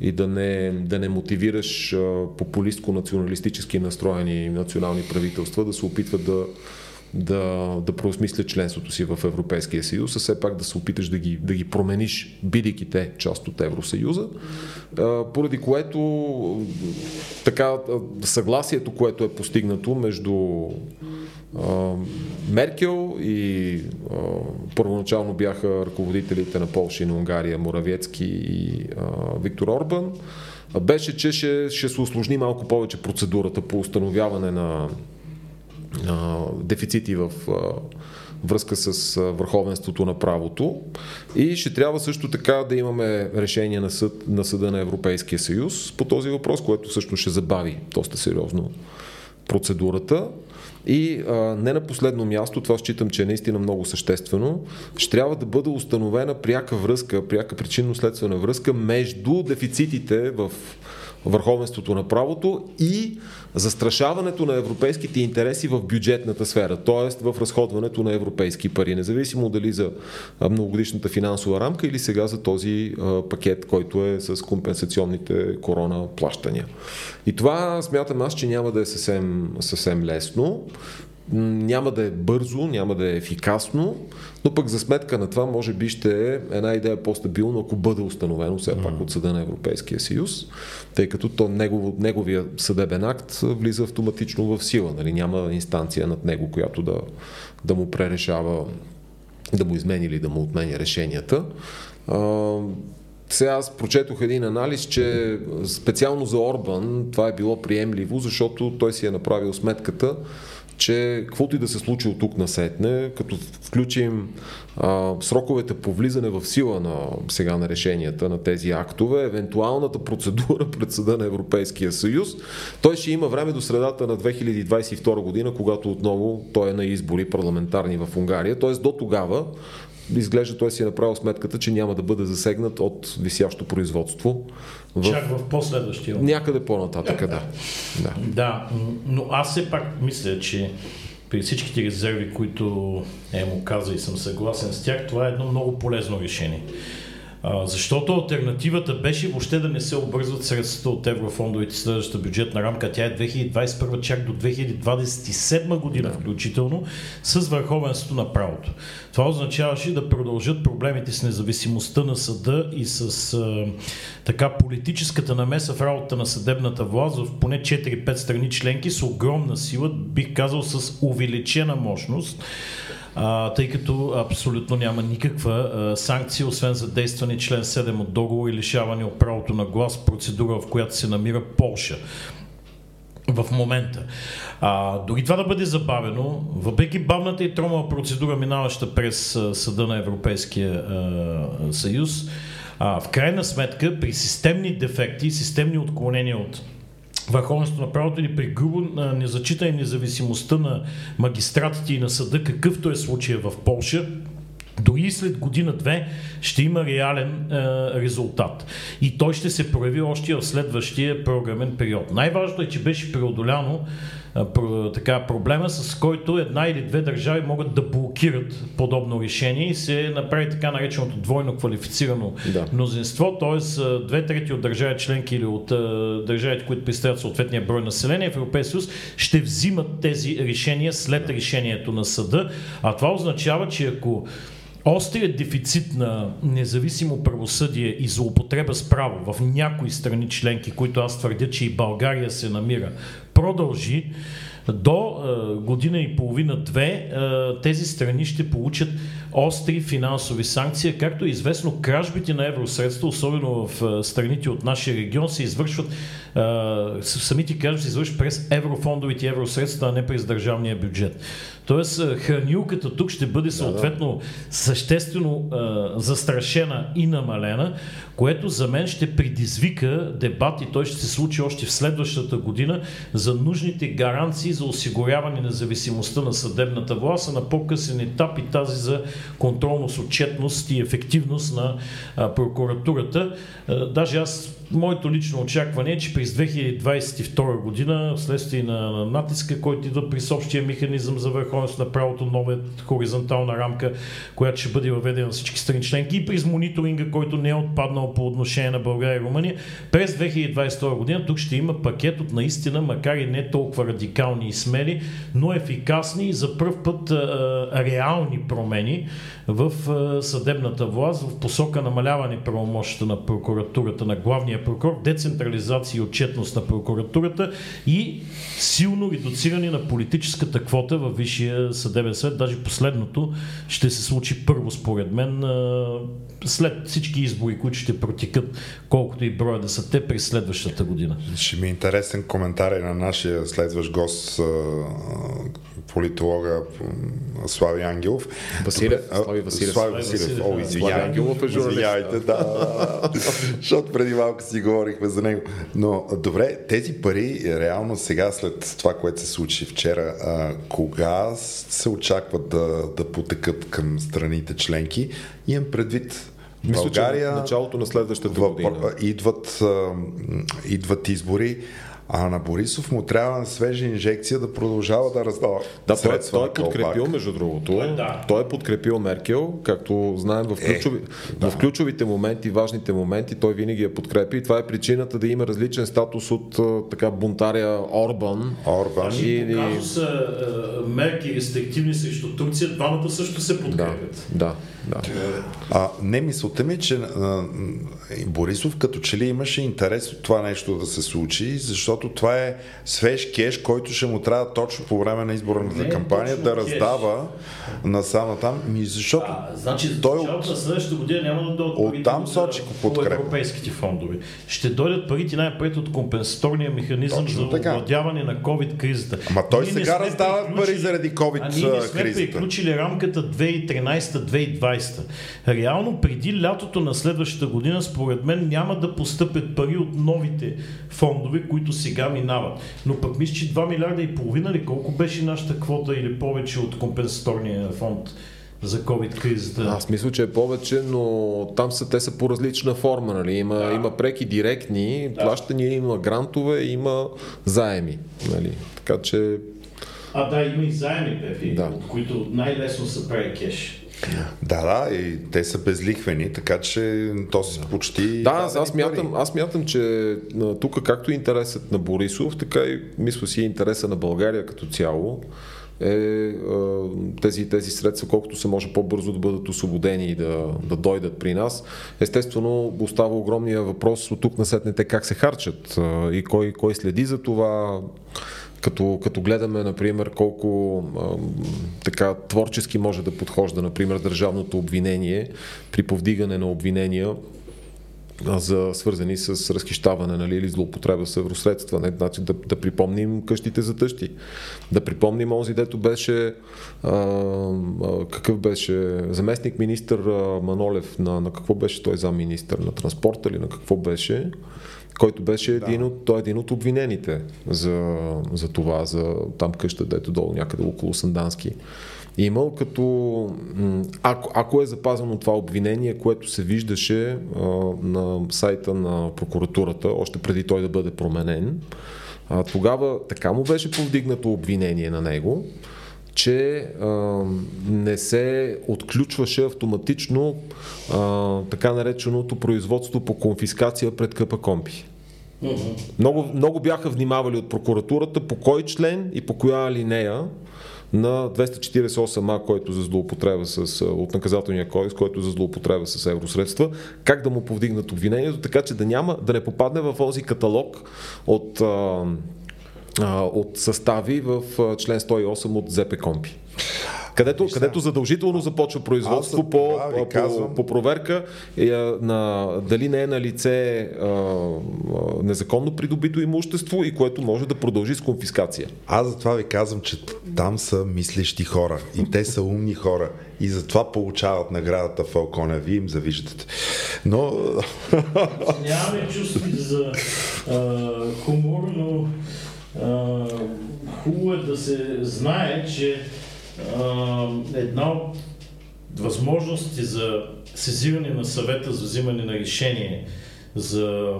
и да не, да не мотивираш популистко-националистически настроени национални правителства да се опитват да да, да проосмислят членството си в Европейския съюз, а все пак да се опиташ да ги, да ги промениш, бидейки те част от Евросъюза, поради което така съгласието, което е постигнато между Меркел и първоначално бяха ръководителите на Полша и на Унгария, Моравецки и Виктор Орбан, беше, че ще, ще се усложни малко повече процедурата по установяване на а, дефицити в а, връзка с а, върховенството на правото и ще трябва също така да имаме решение на, съд, на съда на Европейския съюз по този въпрос, което също ще забави доста сериозно процедурата. И а, не на последно място, това считам, че е наистина много съществено, ще трябва да бъде установена пряка връзка, пряка причинно-следствена връзка между дефицитите в върховенството на правото и застрашаването на европейските интереси в бюджетната сфера, т.е. в разходването на европейски пари, независимо дали за многогодишната финансова рамка или сега за този пакет, който е с компенсационните корона плащания. И това смятам аз, че няма да е съвсем, съвсем лесно няма да е бързо, няма да е ефикасно, но пък за сметка на това може би ще е една идея по-стабилно, ако бъде установено все пак от Съда на Европейския съюз, тъй като то негов, неговия съдебен акт влиза автоматично в сила. Нали? Няма инстанция над него, която да, да му пререшава да му измени или да му отмени решенията. А, сега аз прочетох един анализ, че специално за Орбан това е било приемливо, защото той си е направил сметката, че каквото и да се случи от тук на сетне, като включим а, сроковете по влизане в сила на сега на решенията на тези актове, евентуалната процедура пред съда на Европейския съюз, той ще има време до средата на 2022 година, когато отново той е на избори парламентарни в Унгария. Т.е. до тогава изглежда той си е направил сметката, че няма да бъде засегнат от висящо производство. В... Чак в последващия. Някъде по-нататък, да. да. Да, но аз все пак мисля, че при всичките резерви, които е му каза и съм съгласен с тях, това е едно много полезно решение. А, защото альтернативата беше въобще да не се обързват средствата от еврофондовите следващата бюджетна рамка. Тя е 2021 чак до 2027 година да. включително с върховенството на правото. Това означаваше да продължат проблемите с независимостта на съда и с а, така политическата намеса в работата на съдебната власт в поне 4-5 страни членки с огромна сила, бих казал с увеличена мощност тъй като абсолютно няма никаква санкция, освен за действане член 7 от договор и лишаване от правото на глас, процедура, в която се намира Полша в момента. А, дори това да бъде забавено, въпреки бавната и тромава процедура, минаваща през Съда на Европейския а, съюз, а, в крайна сметка при системни дефекти, системни отклонения от върховенството на правото или при грубо незачитане независимостта на магистратите и на съда, какъвто е случая в Польша, дори след година-две ще има реален е, резултат. И той ще се прояви още в следващия програмен период. Най-важното е, че беше преодоляно така, проблема, с който една или две държави могат да блокират подобно решение и се направи така нареченото двойно квалифицирано да. мнозинство, т.е. две трети от държави членки или от държавите, които представят съответния брой население в Европейския съюз, ще взимат тези решения след решението на съда. А това означава, че ако Острият дефицит на независимо правосъдие и злоупотреба с право в някои страни членки, които аз твърдя, че и България се намира, продължи, до е, година и половина-две е, тези страни ще получат остри финансови санкции. Както е известно, кражбите на евросредства, особено в е, страните от нашия регион, се извършват, самите кражби се извършват през еврофондовите евросредства, а не през държавния бюджет. Тоест, хранилката тук ще бъде съответно съществено застрашена и намалена, което за мен ще предизвика дебат и той ще се случи още в следващата година за нужните гаранции за осигуряване на зависимостта на съдебната власт, а на по-късен етап и тази за контролност, отчетност и ефективност на прокуратурата. Даже аз моето лично очакване е, че през 2022 година, вследствие на, на натиска, който идва при общия механизъм за върховенство на правото, новият хоризонтална рамка, която ще бъде въведена на всички страни членки и през мониторинга, който не е отпаднал по отношение на България и Румъния, през 2022 година тук ще има пакет от наистина, макар и не толкова радикални и смели, но ефикасни и за първ път а, реални промени в а, съдебната власт в посока намаляване правомощите на прокуратурата, на главния прокурор, децентрализация и отчетност на прокуратурата и силно редуциране на политическата квота във Висшия съдебен съвет. Даже последното ще се случи първо, според мен, след всички избори, които ще протекат, колкото и броя да са те през следващата година. Ще ми е интересен коментар и на нашия следващ гост, политолога Слави Ангелов. Василев. Слави Василев. Слави Василев. О, извинявай. Ангелов е журналист. Извинявайте, да. Защото преди малко си говорихме за него. Но добре, тези пари реално сега след това, което се случи вчера, а, кога се очакват да, да потекат към страните членки? Имам предвид Мисля, България, че началото на следващата година. Идват, идват избори. А на Борисов му трябва на свежа инжекция да продължава да раздава да, той, той е подкрепил, между другото, да. той е подкрепил Меркел, както знаем в, е, ключови, е, да. в ключовите моменти, важните моменти, той винаги я подкрепи и това е причината да има различен статус от така бунтаря Орбан. Орбан. И, и... са мерки рестриктивни срещу Турция, двамата също се подкрепят. Да, да. Да. А, не, мисълта ми, че а, Борисов като че ли имаше интерес от това нещо да се случи, защото това е свеж кеш, който ще му трябва точно по време на изборната не, кампания да кеш. раздава насам там. Ми, защото а, значи, той от... следващата година няма да от там сочи по европейските фондове. Ще дойдат парите най-пред от компенсаторния механизъм точно за овладяване на COVID-кризата. Ама той ние сега раздава пари заради COVID-кризата. Ние не сме приключили рамката 2013-2020 2020. Реално преди лятото на следващата година, според мен, няма да постъпят пари от новите фондове, които сега минават. Но пък мисля, че 2 милиарда и половина ли колко беше нашата квота или повече от компенсаторния фонд? за COVID-кризата? Аз мисля, че е повече, но там са, те са по различна форма. Нали? Има, да. има преки директни да. плащания, има грантове, има заеми. Нали? Така че... А да, има и заеми, Пепи, да. от които най-лесно се прави кеш. Да, да, и те са безлихвени, така че то си почти. Да, аз, аз, мятам, аз мятам, че тук както интересът на Борисов, така и мисля си интереса на България като цяло е тези, тези средства, колкото се може по-бързо да бъдат освободени и да, да дойдат при нас. Естествено, остава огромния въпрос от тук на сетнете как се харчат и кой, кой следи за това като, като гледаме, например, колко а, така творчески може да подхожда, например, държавното обвинение при повдигане на обвинения за свързани с разхищаване нали, или злоупотреба с евросредства. Не, значи да, да припомним къщите за тъщи. Да припомним онзи, дето беше а, а, какъв беше заместник министър Манолев на, на какво беше той за министър на транспорта или на какво беше който беше да. един, от, той е един от обвинените за, за това, за там къща, дето долу някъде около Сандански. Имал като, ако, ако е запазено това обвинение, което се виждаше а, на сайта на прокуратурата, още преди той да бъде променен, а, тогава така му беше повдигнато обвинение на него, че а, не се отключваше автоматично а, така нареченото производство по конфискация пред КПКОМПИ. Uh-huh. Много, много бяха внимавали от прокуратурата по кой член и по коя линея на 248А, който за злоупотреба с, от наказателния кодекс, който за злоупотреба с евросредства, как да му повдигнат обвинението, така че да няма, да не попадне в този каталог от от състави в член 108 от ЗП Компи. Където, където задължително започва производство по, по, по, по проверка е, на дали не е на лице незаконно придобито имущество и което може да продължи с конфискация. Аз затова ви казвам, че там са мислещи хора и те са умни хора и затова получават наградата Фалконе. Вие им завиждате. Но... Нямаме чувство за а, хумор, но хубаво е да се знае, че една от възможности за сезиране на съвета за взимане на решение за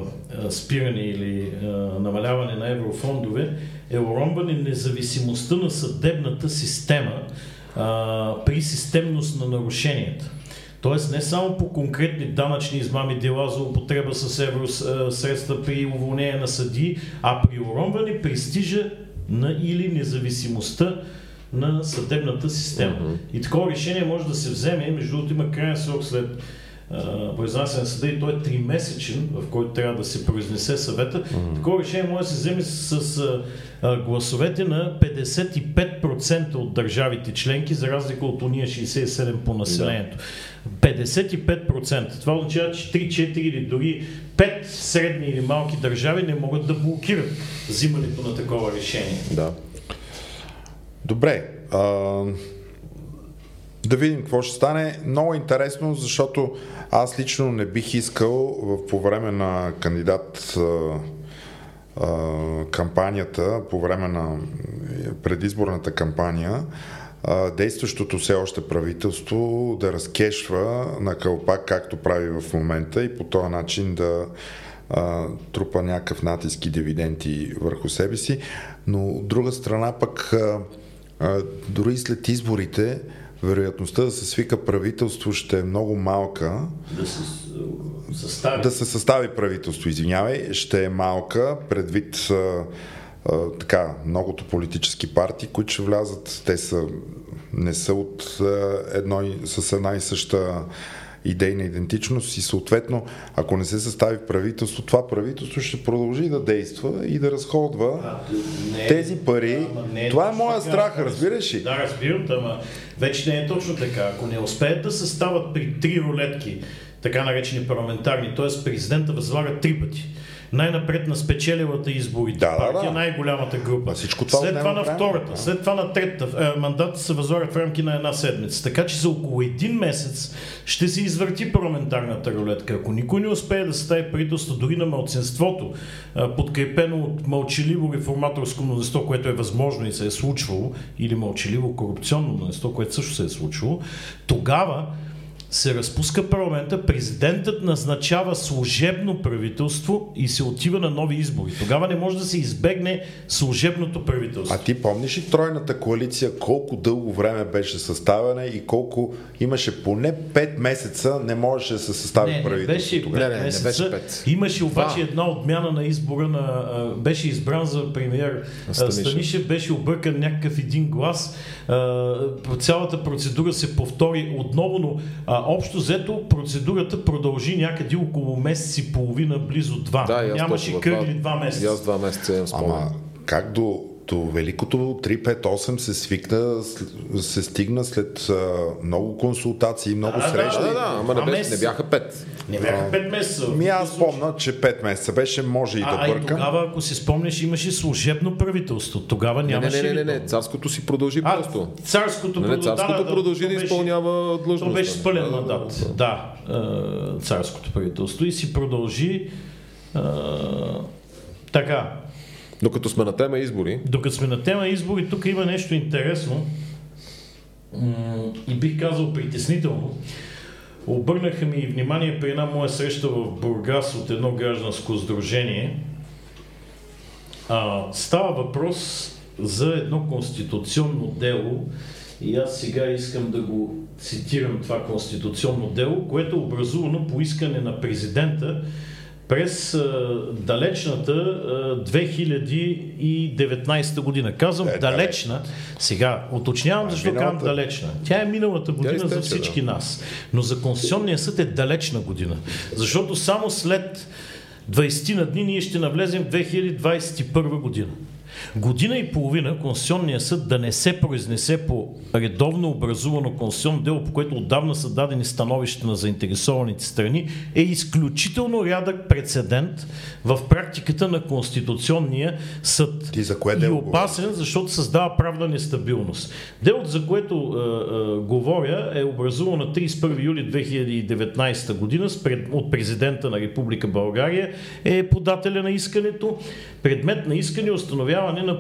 спиране или намаляване на еврофондове е уронване независимостта на съдебната система при системност на нарушенията. Тоест не само по конкретни данъчни измами дела за употреба с евросредства при уволнение на съди, а при уронване престижа на или независимостта на съдебната система. Mm-hmm. И такова решение може да се вземе, между другото има крайен срок след произнасяне на съда и той е 3 месечен, в който трябва да се произнесе съвета. Mm-hmm. Такова решение може да се вземе с, с а, гласовете на 55% от държавите членки, за разлика от уния 67% по населението. Да. 55%. Това означава, че 3, 4 или дори 5 средни или малки държави не могат да блокират взимането на такова решение. Да. Добре. А, да видим какво ще стане. Много интересно, защото аз лично не бих искал по време на кандидат кампанията, по време на предизборната кампания, действащото все още правителство да разкешва на кълпак, както прави в момента и по този начин да трупа някакъв натиск и дивиденти върху себе си. Но от друга страна пък дори след изборите вероятността да се свика правителство ще е много малка. Да се състави. Да се състави правителство, извинявай, ще е малка, предвид а, а, така, многото политически партии, които ще влязат. Те са, не са от а, едно, с една и съща идейна идентичност и съответно, ако не се състави правителство, това правителство ще продължи да действа и да разходва а, не, тези пари. не е това е моя така, страх, разбираш ли? Да, разбирам, ама вече не е точно така. Ако не успеят да състават при три рулетки, така наречени парламентарни, т.е. президента възлага три пъти най-напред на спечелилата изборите. Да, партия да, да. най-голямата група. всичко това след това на втората, да. след това на третата. Е, мандата се възлагат в рамки на една седмица. Така че за около един месец ще се извърти парламентарната рулетка. Ако никой не успее да стави правителство дори на мълценството, е, подкрепено от мълчаливо реформаторско мнозинство, което е възможно и се е случвало, или мълчаливо корупционно мнозинство, което също се е случвало, тогава се разпуска парламента, президентът назначава служебно правителство и се отива на нови избори. Тогава не може да се избегне служебното правителство. А ти помниш ли тройната коалиция колко дълго време беше съставена и колко имаше поне 5 месеца не можеше да се състави не, правителство? Не, беше 5 не, не, месеца. Не беше 5. Имаше обаче Два. една отмяна на избора на... Беше избран за премиер Станишев. Станишев, беше объркан някакъв един глас. Цялата процедура се повтори отново, но общо взето процедурата продължи някъде около месец и половина, близо два. Да, Нямаше кръгли два месеца. И аз два месеца имам Ама как до като Великото 358 се свикна, се стигна след а, много консултации, много да, срещи. Да, да, да, ама не, беше, не бяха 5. Не бяха 5 месеца. Ми аз помня, че 5 месеца беше, може и да бъркам. А, тогава, ако си спомняш, имаше служебно правителство. Тогава нямаше. Не, не, не, не, не, царското си продължи а, просто. Царското, не, не, царското да, продължи да, да изпълнява длъжността. То беше спълен мандат. Да, да, царското правителство и си продължи. така, докато сме на тема избори. Докато сме на тема избори, тук има нещо интересно и бих казал притеснително. Обърнаха ми внимание при една моя среща в Бургас от едно гражданско сдружение. А, става въпрос за едно конституционно дело и аз сега искам да го цитирам това конституционно дело, което е образувано по искане на президента през а, далечната а, 2019 година. Казвам е, далечна. Сега, уточнявам защо казвам далечна. Тя е миналата година е за всички да. нас. Но за Конституционния съд е далечна година. Защото само след 20 на дни ние ще навлезем в 2021 година. Година и половина Конституционният съд да не се произнесе по редовно образувано конституционно дело, по което отдавна са дадени становища на заинтересованите страни, е изключително рядък прецедент в практиката на Конституционния съд. Ти за кое и опасен, защото създава правна нестабилност. Делото, за което е, е, говоря, е образувано на 31 юли 2019 година от президента на Република България, е подателя на искането. Предмет на искане установява заявяване на,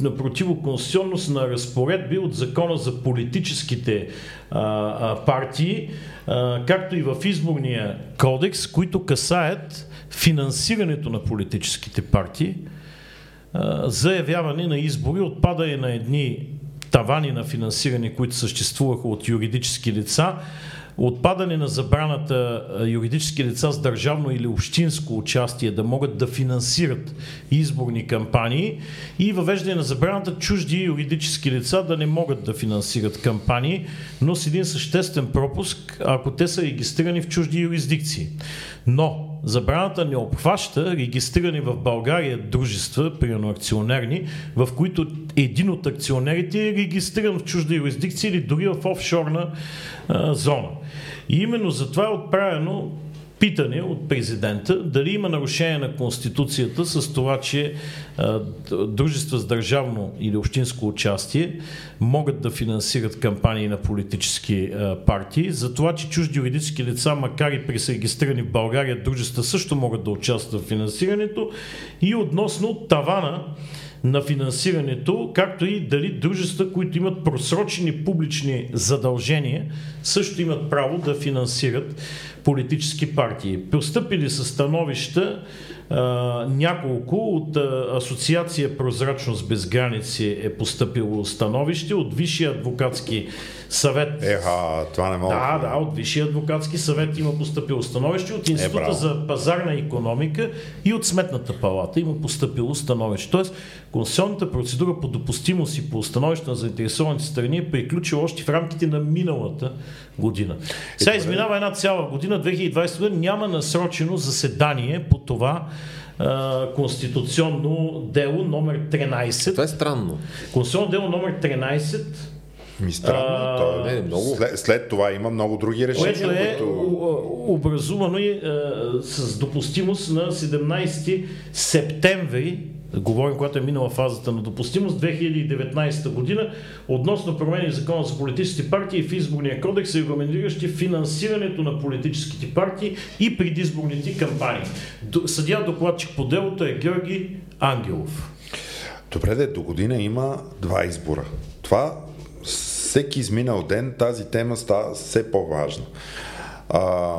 на противоконституционност на разпоредби от закона за политическите а, а, партии, а, както и в изборния кодекс, които касаят финансирането на политическите партии, а, заявяване на избори, отпадане на едни тавани на финансиране, които съществуваха от юридически лица, отпадане на забраната юридически лица с държавно или общинско участие да могат да финансират изборни кампании и въвеждане на забраната чужди юридически лица да не могат да финансират кампании, но с един съществен пропуск, ако те са регистрирани в чужди юрисдикции. Но забраната не обхваща регистрирани в България дружества, примерно акционерни, в които един от акционерите е регистриран в чужда юрисдикция или дори в офшорна а, зона. И именно за това е отправено питане от президента дали има нарушение на Конституцията с това, че дружества с държавно или общинско участие могат да финансират кампании на политически партии, за това, че чужди юридически лица, макар и присрегистрирани в България, дружества също могат да участват в финансирането. И относно тавана на финансирането, както и дали дружества, които имат просрочени публични задължения, също имат право да финансират политически партии. Постъпили са становища а, няколко от а, Асоциация Прозрачност без граници е поступило становище, от Висшия адвокатски съвет. Еха, това не мога. Да, да, от Висшия адвокатски съвет има поступило становище, от Института е, за пазарна економика и от Сметната палата има поступило становище. Тоест, конституционната процедура по допустимост и по становище на заинтересованите страни е приключила още в рамките на миналата година. Сега изминава една цяла година, 2020 година, няма насрочено заседание по това конституционно дело номер 13. Това е странно. Конституционно дело номер 13 ми странно. А, то е, не, много. След, след това има много други решения. Което е които... образувано и, а, с допустимост на 17 септември говорим, когато е минала фазата на допустимост, 2019 година, относно промени в закона за политическите партии и в изборния кодекс, регламентиращи финансирането на политическите партии и предизборните кампании. Съдия докладчик по делото е Георги Ангелов. Добре, де, до година има два избора. Това всеки изминал ден тази тема става все по-важна. А,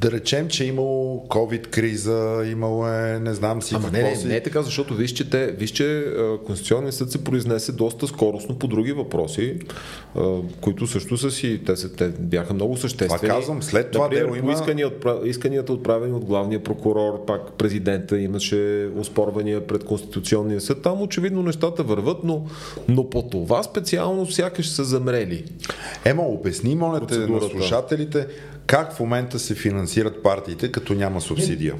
да речем, че е имало COVID-криза, имало е, не знам си Ама не, не, не е така, защото виж, че, те, виж, че Конституционният съд се произнесе доста скоростно по други въпроси, които също са си, те, са, те бяха много съществени. Това казвам, след това Например, дело има... Исканията, исканията отправени от главния прокурор, пак президента имаше оспорвания пред Конституционния съд. Там очевидно нещата върват, но, но по това специално сякаш са замрели. Ема, обясни, моля те, на слушателите, как в момента се финансират партиите, като няма субсидия.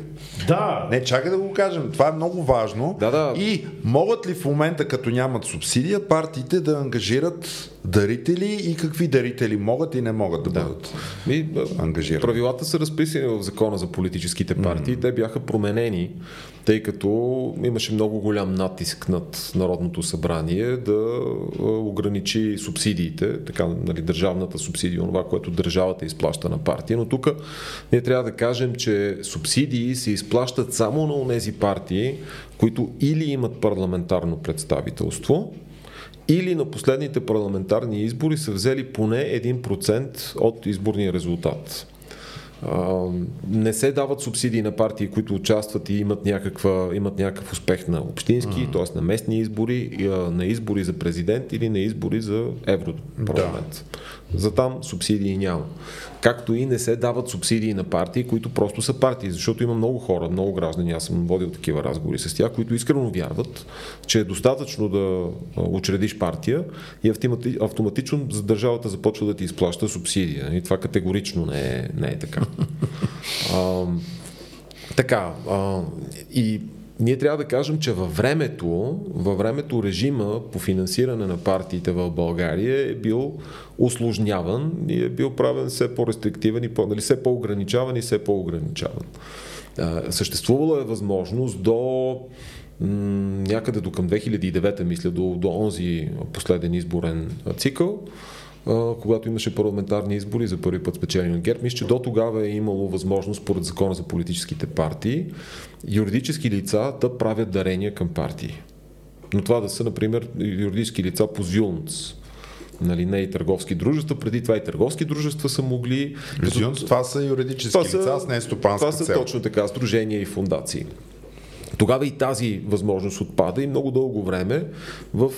Да. Не, чакай да го кажем. Това е много важно. Да, да. И могат ли в момента, като нямат субсидия, партиите да ангажират дарители и какви дарители могат и не могат да, да. бъдат и, ангажирани? Правилата са разписани в закона за политическите партии. Mm. Те бяха променени, тъй като имаше много голям натиск над Народното събрание да ограничи субсидиите, така, нали, държавната субсидия, това, което държавата изплаща на партия. Но тук ние трябва да кажем, че субсидии се изплащат само на тези партии, които или имат парламентарно представителство, или на последните парламентарни избори са взели поне 1% от изборния резултат. Не се дават субсидии на партии, които участват и имат, някаква, имат някакъв успех на общински, т.е. на местни избори, на избори за президент или на избори за Европарламент. Да. За там субсидии няма както и не се дават субсидии на партии, които просто са партии, защото има много хора, много граждани, аз съм водил такива разговори с тях, които искрено вярват, че е достатъчно да учредиш партия и автоматично за държавата започва да ти изплаща субсидия. И това категорично не е, не е така. а, така, а, и ние трябва да кажем, че във времето, във времето режима по финансиране на партиите в България е бил осложняван и е бил правен все по-рестриктивен и по, нали, все по-ограничаван и все по-ограничаван. Съществувала е възможност до някъде до към 2009, мисля, до, до онзи последен изборен цикъл, когато имаше парламентарни избори за първи път спечелени от ГЕРБ. Мисля, че до тогава е имало възможност, според закона за политическите партии, юридически лица да правят дарения към партии. Но това да са, например, юридически лица по ЗЮНЦ, нали, не и търговски дружества. Преди това и търговски дружества са могли. Като... Това са юридически това лица с не стопанска Това са цел. точно така, сдружения и фундации. Тогава и тази възможност отпада и много дълго време в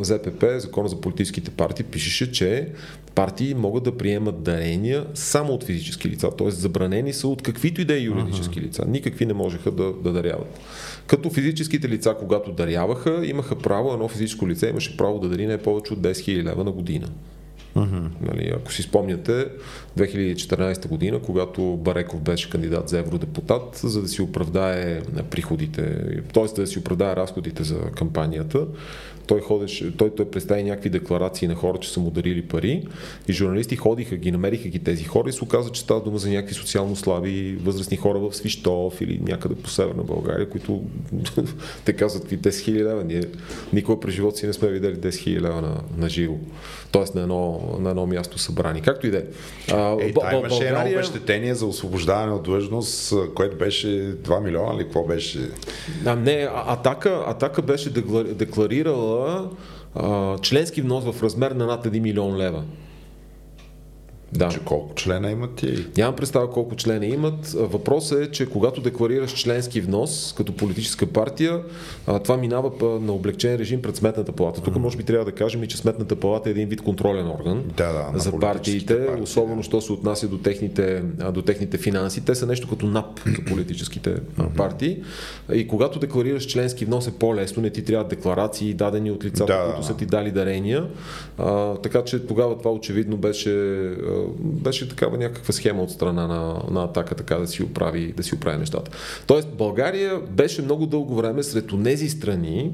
ЗПП, Закона за политическите партии, пишеше, че партии могат да приемат дарения само от физически лица, т.е. забранени са от каквито и да е юридически лица. Никакви не можеха да, да даряват. Като физическите лица, когато даряваха, имаха право, едно физическо лице имаше право да дари не повече от 10 000 лева на година. Uh-huh. Нали, ако си спомняте, 2014 година, когато Бареков беше кандидат за евродепутат, за да си оправдае приходите, т.е. да си оправдае разходите за кампанията, той ходеше, той, той представи някакви декларации на хора, че са му дарили пари и журналисти ходиха ги, намериха ги тези хора и се оказа, че става дума за някакви социално слаби възрастни хора в Свищов или някъде по северна България, които те казват какви 10 000 лева. Ние никога през живота си не сме видели 10 000 лева на, на живо. Тоест на едно, на едно място събрани. Както и да е. Е, да, имаше България... едно обещетение за освобождаване от длъжност, което беше 2 милиона или какво беше? А, не, атака, атака беше декларирала а, членски внос в размер на над 1 милион лева. Да. Че колко члена имат ти? Нямам представа колко члена имат. Въпросът е, че когато декларираш членски внос като политическа партия, това минава на облегчен режим пред Сметната палата. Тук може би трябва да кажем и, че Сметната палата е един вид контролен орган да, да, за партиите, партии, особено що се отнася до техните, до техните финанси. Те са нещо като НАП за политическите партии. И когато декларираш членски внос е по-лесно, не ти трябват декларации, дадени от лицата, да, които са ти дали дарения. А, така че тогава това очевидно беше беше такава някаква схема от страна на, на атака, така да си, оправи, да си оправи нещата. Тоест, България беше много дълго време сред тези страни,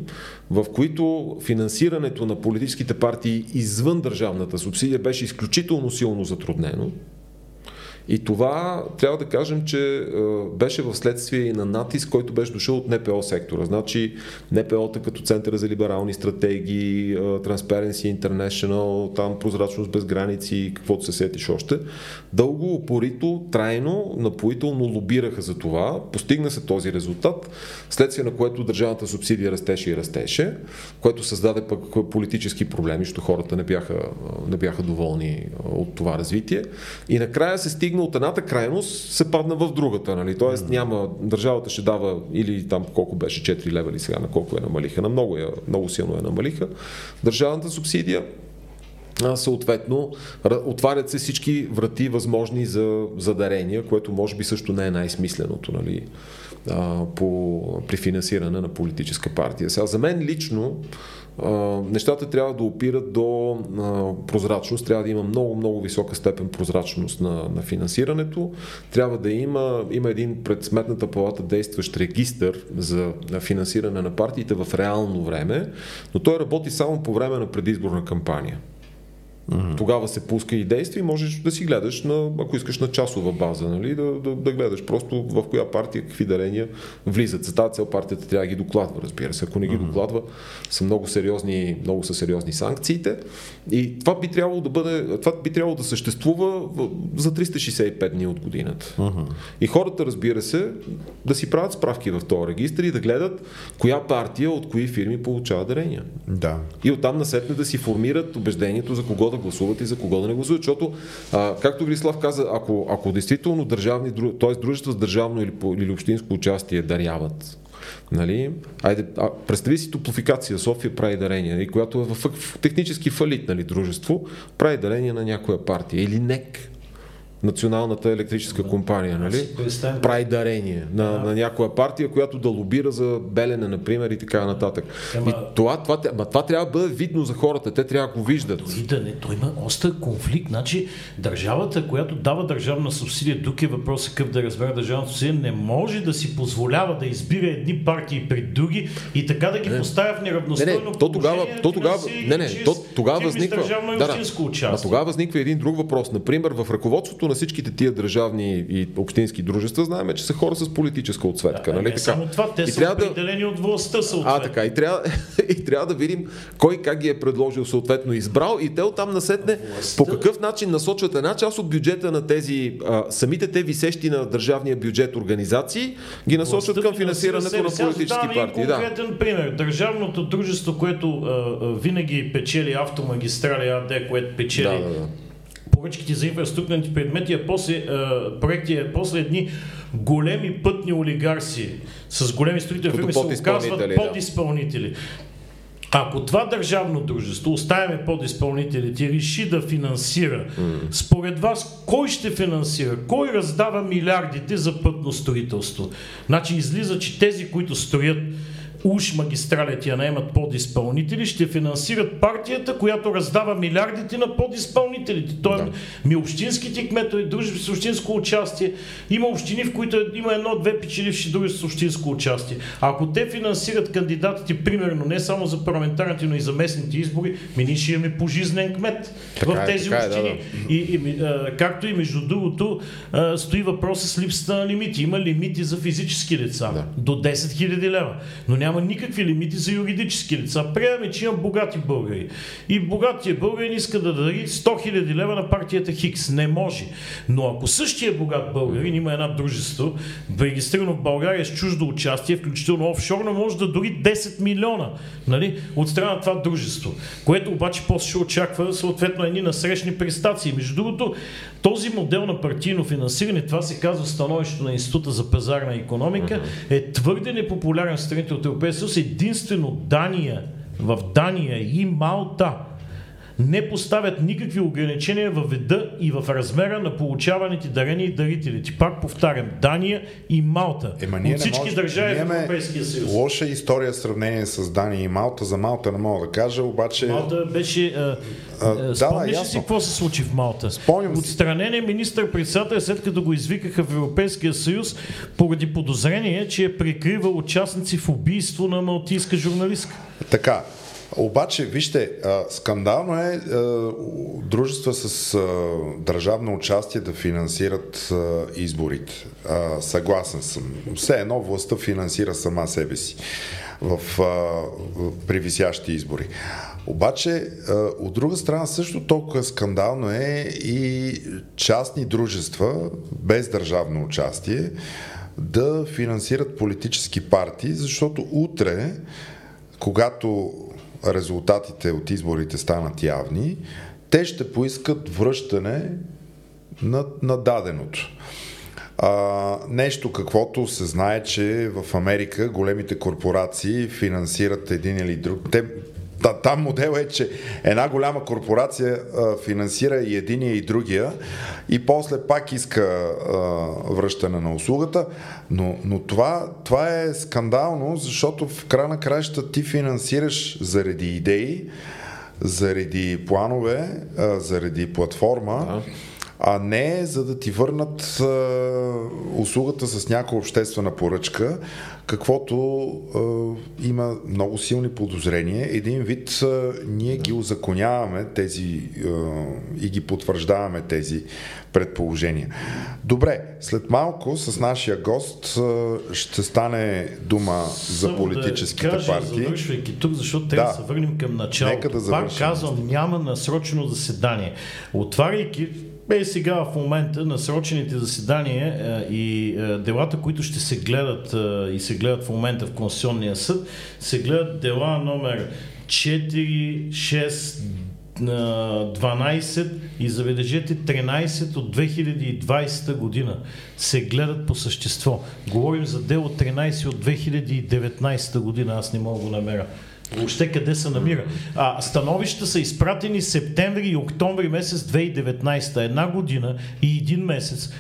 в които финансирането на политическите партии извън държавната субсидия беше изключително силно затруднено. И това трябва да кажем, че е, беше в следствие и на натиск, който беше дошъл от НПО сектора. Значи НПО-та като Центъра за либерални стратегии, е, Transparency International, там прозрачност без граници, каквото се сетиш още, дълго, упорито, трайно, напоително лобираха за това. Постигна се този резултат, следствие на което държавната субсидия растеше и растеше, което създаде пък политически проблеми, защото хората не бяха, не бяха доволни от това развитие. И накрая се стигна стигна от едната крайност, се падна в другата. Нали? Тоест няма, държавата ще дава или там колко беше 4 лева или сега на колко я намалиха, на много, я, много силно я намалиха. Държавната субсидия съответно отварят се всички врати възможни за, за дарения, което може би също не е най-смисленото нали, по, при финансиране на политическа партия. Сега, за мен лично нещата трябва да опират до прозрачност, трябва да има много, много висока степен прозрачност на, на финансирането, трябва да има, има един пред сметната палата действащ регистър за финансиране на партиите в реално време, но той работи само по време на предизборна кампания. Mm-hmm. Тогава се пуска и действа и можеш да си гледаш, на, ако искаш, на часова база, нали? да, да, да гледаш просто в коя партия какви дарения влизат. За тази цел партията трябва да ги докладва, разбира се. Ако не ги mm-hmm. докладва, са много сериозни, много са сериозни санкциите. И това би трябвало да бъде, това би трябвало да съществува за 365 дни от годината. Mm-hmm. И хората, разбира се, да си правят справки в този регистр и да гледат коя партия от кои фирми получава дарения. Да. И оттам насетне да си формират убеждението за кого да гласуват и за кого да не гласуват, защото, а, както Врислав каза, ако, ако действително държавни, т.е. дружества с държавно или, или общинско участие даряват Нали? Айде, а, представи си топлофикация, София прави дарение, нали? която е в, в технически фалит нали, дружество, прави дарение на някоя партия или НЕК националната електрическа компания, нали? Прави дарение на, на някоя партия, която да лобира за белене, например, и така нататък. И това, това, това, това трябва да бъде видно за хората, те трябва да го виждат. Дори да не, той има остър конфликт. Значи, държавата, която дава държавна субсидия, тук е въпросът какъв да разбера държавна субсидия, не може да си позволява да избира едни партии пред други и така да ги не. поставя в неравностойно не, не, то тогава, то тогава, не, не, то, тогава възниква, да, да, тогава възниква един друг въпрос. Например, в ръководството на на всичките тия държавни и общински дружества знаем, че са хора с политическа отсветка. Да, нали? не така? само това, те И са трябва да- определени от властта съответно. А, така. И трябва, и трябва да видим кой как ги е предложил съответно избрал и те оттам насетне по какъв начин насочват една част от бюджета на тези, а, самите те висещи на държавния бюджет организации, ги насочват Властта към финансирането финансира на политически партии. Да. конкретен пример. Държавното дружество, което а, а, винаги печели автомагистрали АД, което печели Да, да, да. Поръчките за инфраструктурните предмети, а после а, проекти, а после едни големи пътни олигарси с големи строителни фирми се подизпълнители, оказват да. подизпълнители. Ако това държавно дружество, оставяме подизпълнителите, реши да финансира, според вас кой ще финансира? Кой раздава милиардите за пътно строителство? Значи излиза, че тези, които строят уж магистралите я наемат подизпълнители, ще финансират партията, която раздава милиардите на подизпълнителите. Той Да. ми общинските кметове, дружби с общинско участие. Има общини, в които има едно-две печеливши дружества с общинско участие. Ако те финансират кандидатите, примерно, не само за парламентарните, но и за местните избори, ми ние ще имаме пожизнен кмет Така в е, тези така е, да, общини. И, и, а, както и между другото, а, стои въпроса с липсата на лимити. Има лимити за физически лица Да. до 10 000 лева, но няма никакви лимити за юридически лица. Приемаме, че има богати българи. И богатия българин иска да даде 100 000 лева на партията Хикс. Не може. Но ако същия богат българин има една дружество, регистрирано в България с чуждо участие, включително офшорно, може да дори 10 милиона нали, от страна на това дружество, което обаче после ще очаква съответно едни насрещни престации. Между другото, този модел на партийно финансиране, това се казва становището на Института за пазарна економика, е твърде непопулярен в страните от Европейския съюз. Единствено Дания, в Дания и Малта не поставят никакви ограничения във вида и в размера на получаваните дарения и дарителите. Пак повтарям, Дания и Малта. Ема ние от всички може- държави в Европейския съюз. Лоша история в сравнение с Дания и Малта. За Малта не мога да кажа, обаче... Малта беше... А, А, да, спомняш да, си какво се случи в Малта? Спомням. Отстранен е министър-председател, след като го извикаха в Европейския съюз, поради подозрение, че е прикривал участници в убийство на малтийска журналистка. Така, обаче, вижте, скандално е дружества с държавно участие да финансират изборите. Съгласен съм. Все едно властта финансира сама себе си в, а, избори. Обаче, от друга страна, също толкова скандално е и частни дружества без държавно участие да финансират политически партии, защото утре когато резултатите от изборите станат явни, те ще поискат връщане на, на даденото. А, нещо каквото се знае, че в Америка големите корпорации финансират един или друг. Те, та, там модел е, че една голяма корпорация а, финансира и единия и другия и после пак иска а, връщане на услугата, но, но това, това е скандално, защото в края на краища ти финансираш заради идеи, заради планове, а, заради платформа, Да. А не за да ти върнат а, услугата с някаква обществена поръчка, каквото а, има много силни подозрения. Един вид а, ние ги узаконяваме тези а, и ги потвърждаваме тези предположения. Добре, след малко с нашия гост а, ще стане дума за Само политическите да кажа, партии. Завършвайки тук, защото трябва да, Да. се върнем към началото. Нека да Пак казвам, няма насрочено заседание. Отваряйки е сега в момента насрочените заседания е, и е, делата, които ще се гледат е, и се гледат в момента в Конституционния съд, се гледат дела номер 4, 6, на 12 и забележете 13 от 2020 година се гледат по същество. Говорим за дело 13 от 2019 година, аз не мога да го намеря. Въобще къде се намира. А, становища са изпратени септември и октомври месец 2019. Една година и един месец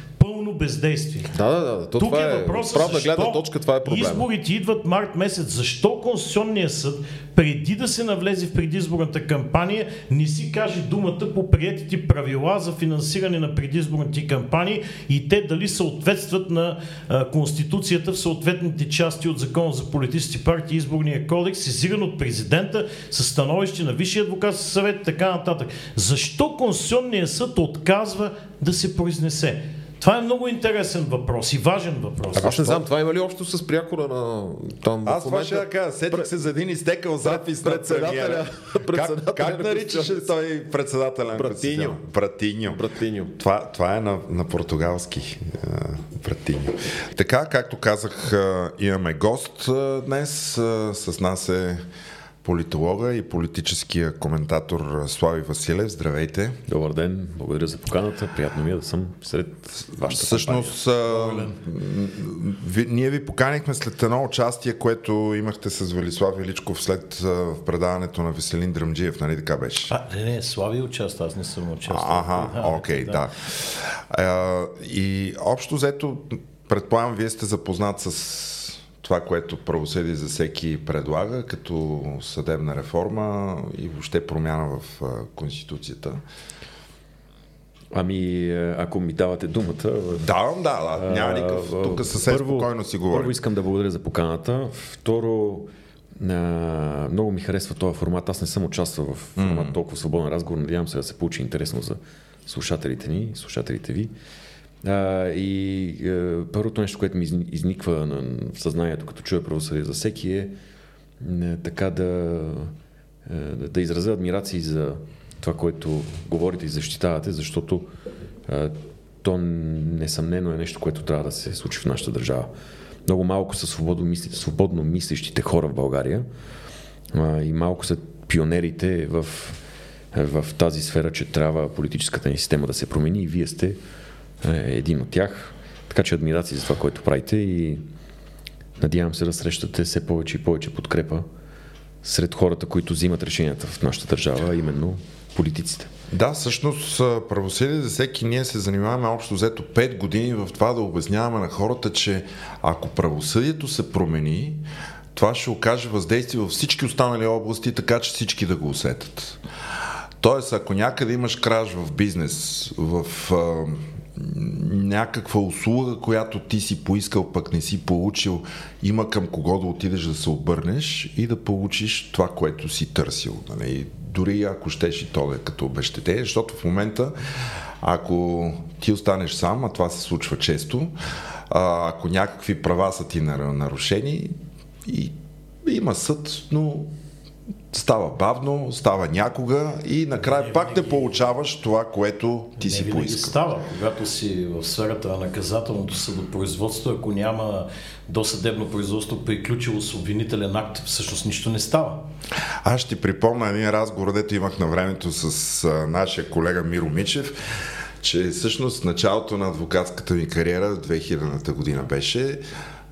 пълно бездействие. Да, да, да. То Тук това е въпросът правна гледна точка, това е проблема. изборите идват март месец. Защо Конституционният съд, преди да се навлезе в предизборната кампания, не си каже думата по приятите правила за финансиране на предизборните кампании и те дали съответстват на а, Конституцията в съответните части от Закона за политически партии и изборния кодекс, сезиран от президента с становище на Висшия адвокатски съвет и така нататък. Защо Конституционният съд отказва да се произнесе? Това е много интересен въпрос и важен въпрос. Аз не знам, това има ли общо с прякора на там Аз това ще да кажа. Сетих се за един изтекал запис на председателя- председателя Как, как на наричаше той председателя Братиньо. Братиньо. Братиньо. Това, това е на, на португалски. а, Братиньо. Така, както казах, а, имаме гост а, днес. С нас е политолога и политическия коментатор Слави Василев. Здравейте. Добър ден, благодаря за поканата. Приятно ми е да съм сред вашата Всъщност, а, м, ви, ние ви поканихме след едно участие, което имахте с Велислав Величков след а, в предаването на Веселин Дръмджиев, нали така беше? А, не, не, Слави участва, аз не съм участвал. Ага, окей, да. А, и общо взето, предполагам, вие сте запознат с това, което правосъдие за всеки предлага, като съдебна реформа и въобще промяна в Конституцията. Ами, е, ако ми давате думата... Давам, да, да, няма никакъв. Тук съвсем спокойно си говорим. Първо искам да благодаря за поканата. Второ, а, много ми харесва този формат. Аз не съм участвал в формат толкова свободен разговор. Надявам се да се получи интересно за слушателите ни, слушателите ви. А, и е, първото нещо, което ми изни- изниква на, съзнанието, като чуя правосъдие за всеки е, е така да, е, да да изразя адмирации за това, което говорите и защитавате, защото е, то несъмнено е нещо, което трябва да се случи в нашата държава. Много малко са свободно, мисли, свободно мислещите хора в България а, и малко са пионерите в, в тази сфера, че трябва политическата ни система да се промени и вие сте е, един от тях. Така че адмирации за това, което правите и надявам се да срещате все повече и повече подкрепа сред хората, които взимат решенията в нашата държава, именно политиците. Да, всъщност правосъдие за всеки ние се занимаваме общо взето 5 години в това да обясняваме на хората, че ако правосъдието се промени, това ще окаже въздействие във всички останали области, така че всички да го усетят. Тоест, ако някъде имаш краж в бизнес, в някаква услуга, която ти си поискал, пък не си получил, има към кого да отидеш да се обърнеш и да получиш това, което си търсил. Нали? Дори ако щеш и то да е като обещетение, защото в момента, ако ти останеш сам, а това се случва често, ако някакви права са ти нар- нарушени, и има съд, но става бавно, става някога и накрая Не пак не винаги. получаваш това, което ти не си поискал. става. Когато си в сферата на наказателното съдопроизводство, ако няма досъдебно производство приключило с обвинителен акт, всъщност нищо не става. Аз ще припомня един разговор, дето имах на времето с а, нашия колега Миро Мичев, че всъщност в началото на адвокатската ми кариера, 2000-та година беше,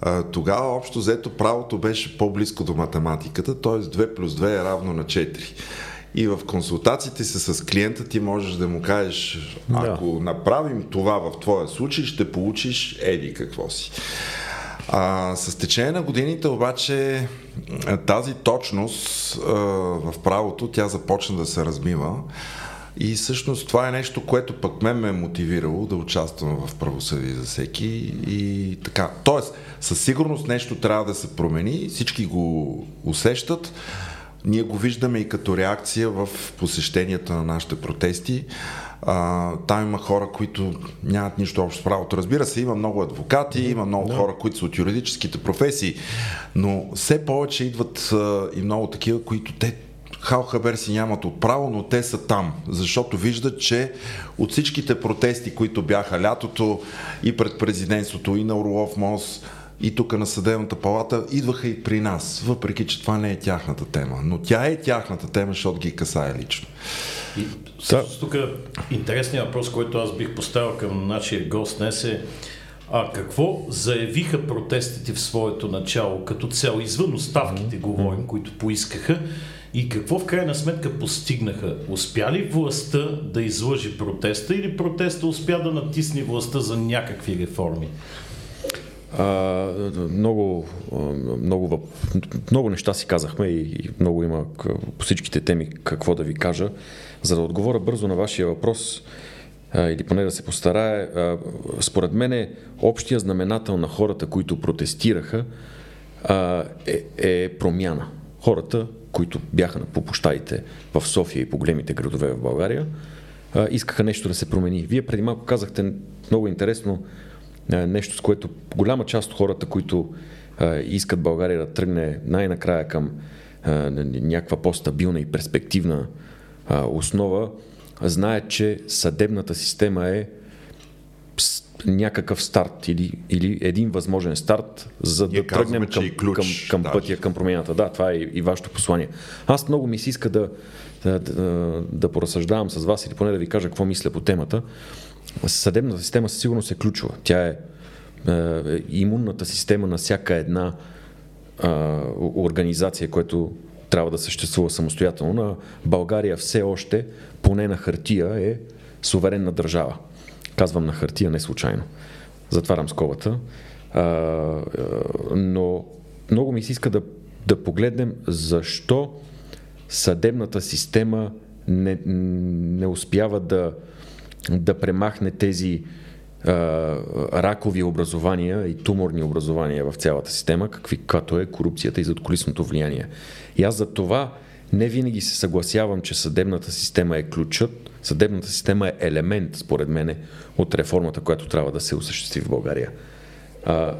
а, тогава общо взето правото беше по-близко до математиката, т.е. 2 плюс 2 е равно на 4. И в консултациите си с клиента ти можеш да му кажеш, ако направим това в твоя случай, ще получиш еди какво си. А, с течение на годините обаче тази точност а, в правото, тя започна да се размива. И всъщност това е нещо, което пък мен ме е мотивирало да участвам в правосъдие за всеки и така. Тоест, със сигурност нещо трябва да се промени, всички го усещат. Ние го виждаме и като реакция в посещенията на нашите протести. А, там има хора, които нямат нищо общо с правото. Разбира се, има много адвокати, има много да. хора, които са от юридическите професии, но все повече идват а, и много такива, които те хал хабер си нямат от право, но те са там, защото виждат, че от всичките протести, които бяха лятото и пред президентството, и на Орлов мост, и тук на съдебната палата, идваха и при нас, въпреки че това не е тяхната тема. Но тя е тяхната тема, защото ги касае лично. И всъщност тук интересният въпрос, който аз бих поставил към нашия гост днес е а какво заявиха протестите в своето начало като цел, извън оставките говорим, които поискаха, И какво в крайна сметка постигнаха? Успя ли властта да излъжи протеста или протеста успя да натисне властта за някакви реформи? А, много, много, много неща си казахме и, много има по всичките теми какво да ви кажа. За да отговоря бързо на вашия въпрос, или поне да се постарае, според мен е общия знаменател на хората, които протестираха, е, е промяна. Хората, които бяха по площадите в София и по големите градове в България, искаха нещо да се промени. Вие преди малко казахте много интересно нещо, с което голяма част от хората, които искат България да тръгне най-накрая към някаква по-стабилна и перспективна основа, знаят, че съдебната система е някакъв старт или, или един възможен старт, за да тръгнем към, ключ, към, към да. пътя, към промената. Да, това е и, и вашето послание. Аз много ми се иска да, да, да, да поразсъждавам с вас или поне да ви кажа какво мисля по темата. Съдебната система със сигурност е ключова. Тя е, е имунната система на всяка една е, организация, която трябва да съществува самостоятелно. На България все още, поне на хартия, е суверенна държава. Казвам на хартия не случайно. Затварям скобата. А, но много ми се иска да, да погледнем защо съдебната система не, не успява да, да премахне тези а, ракови образования и туморни образования в цялата система, какви, като е корупцията и задколисното влияние. И аз за това не винаги се съгласявам, че съдебната система е ключът. Съдебната система е елемент, според мен, от реформата, която трябва да се осъществи в България. А,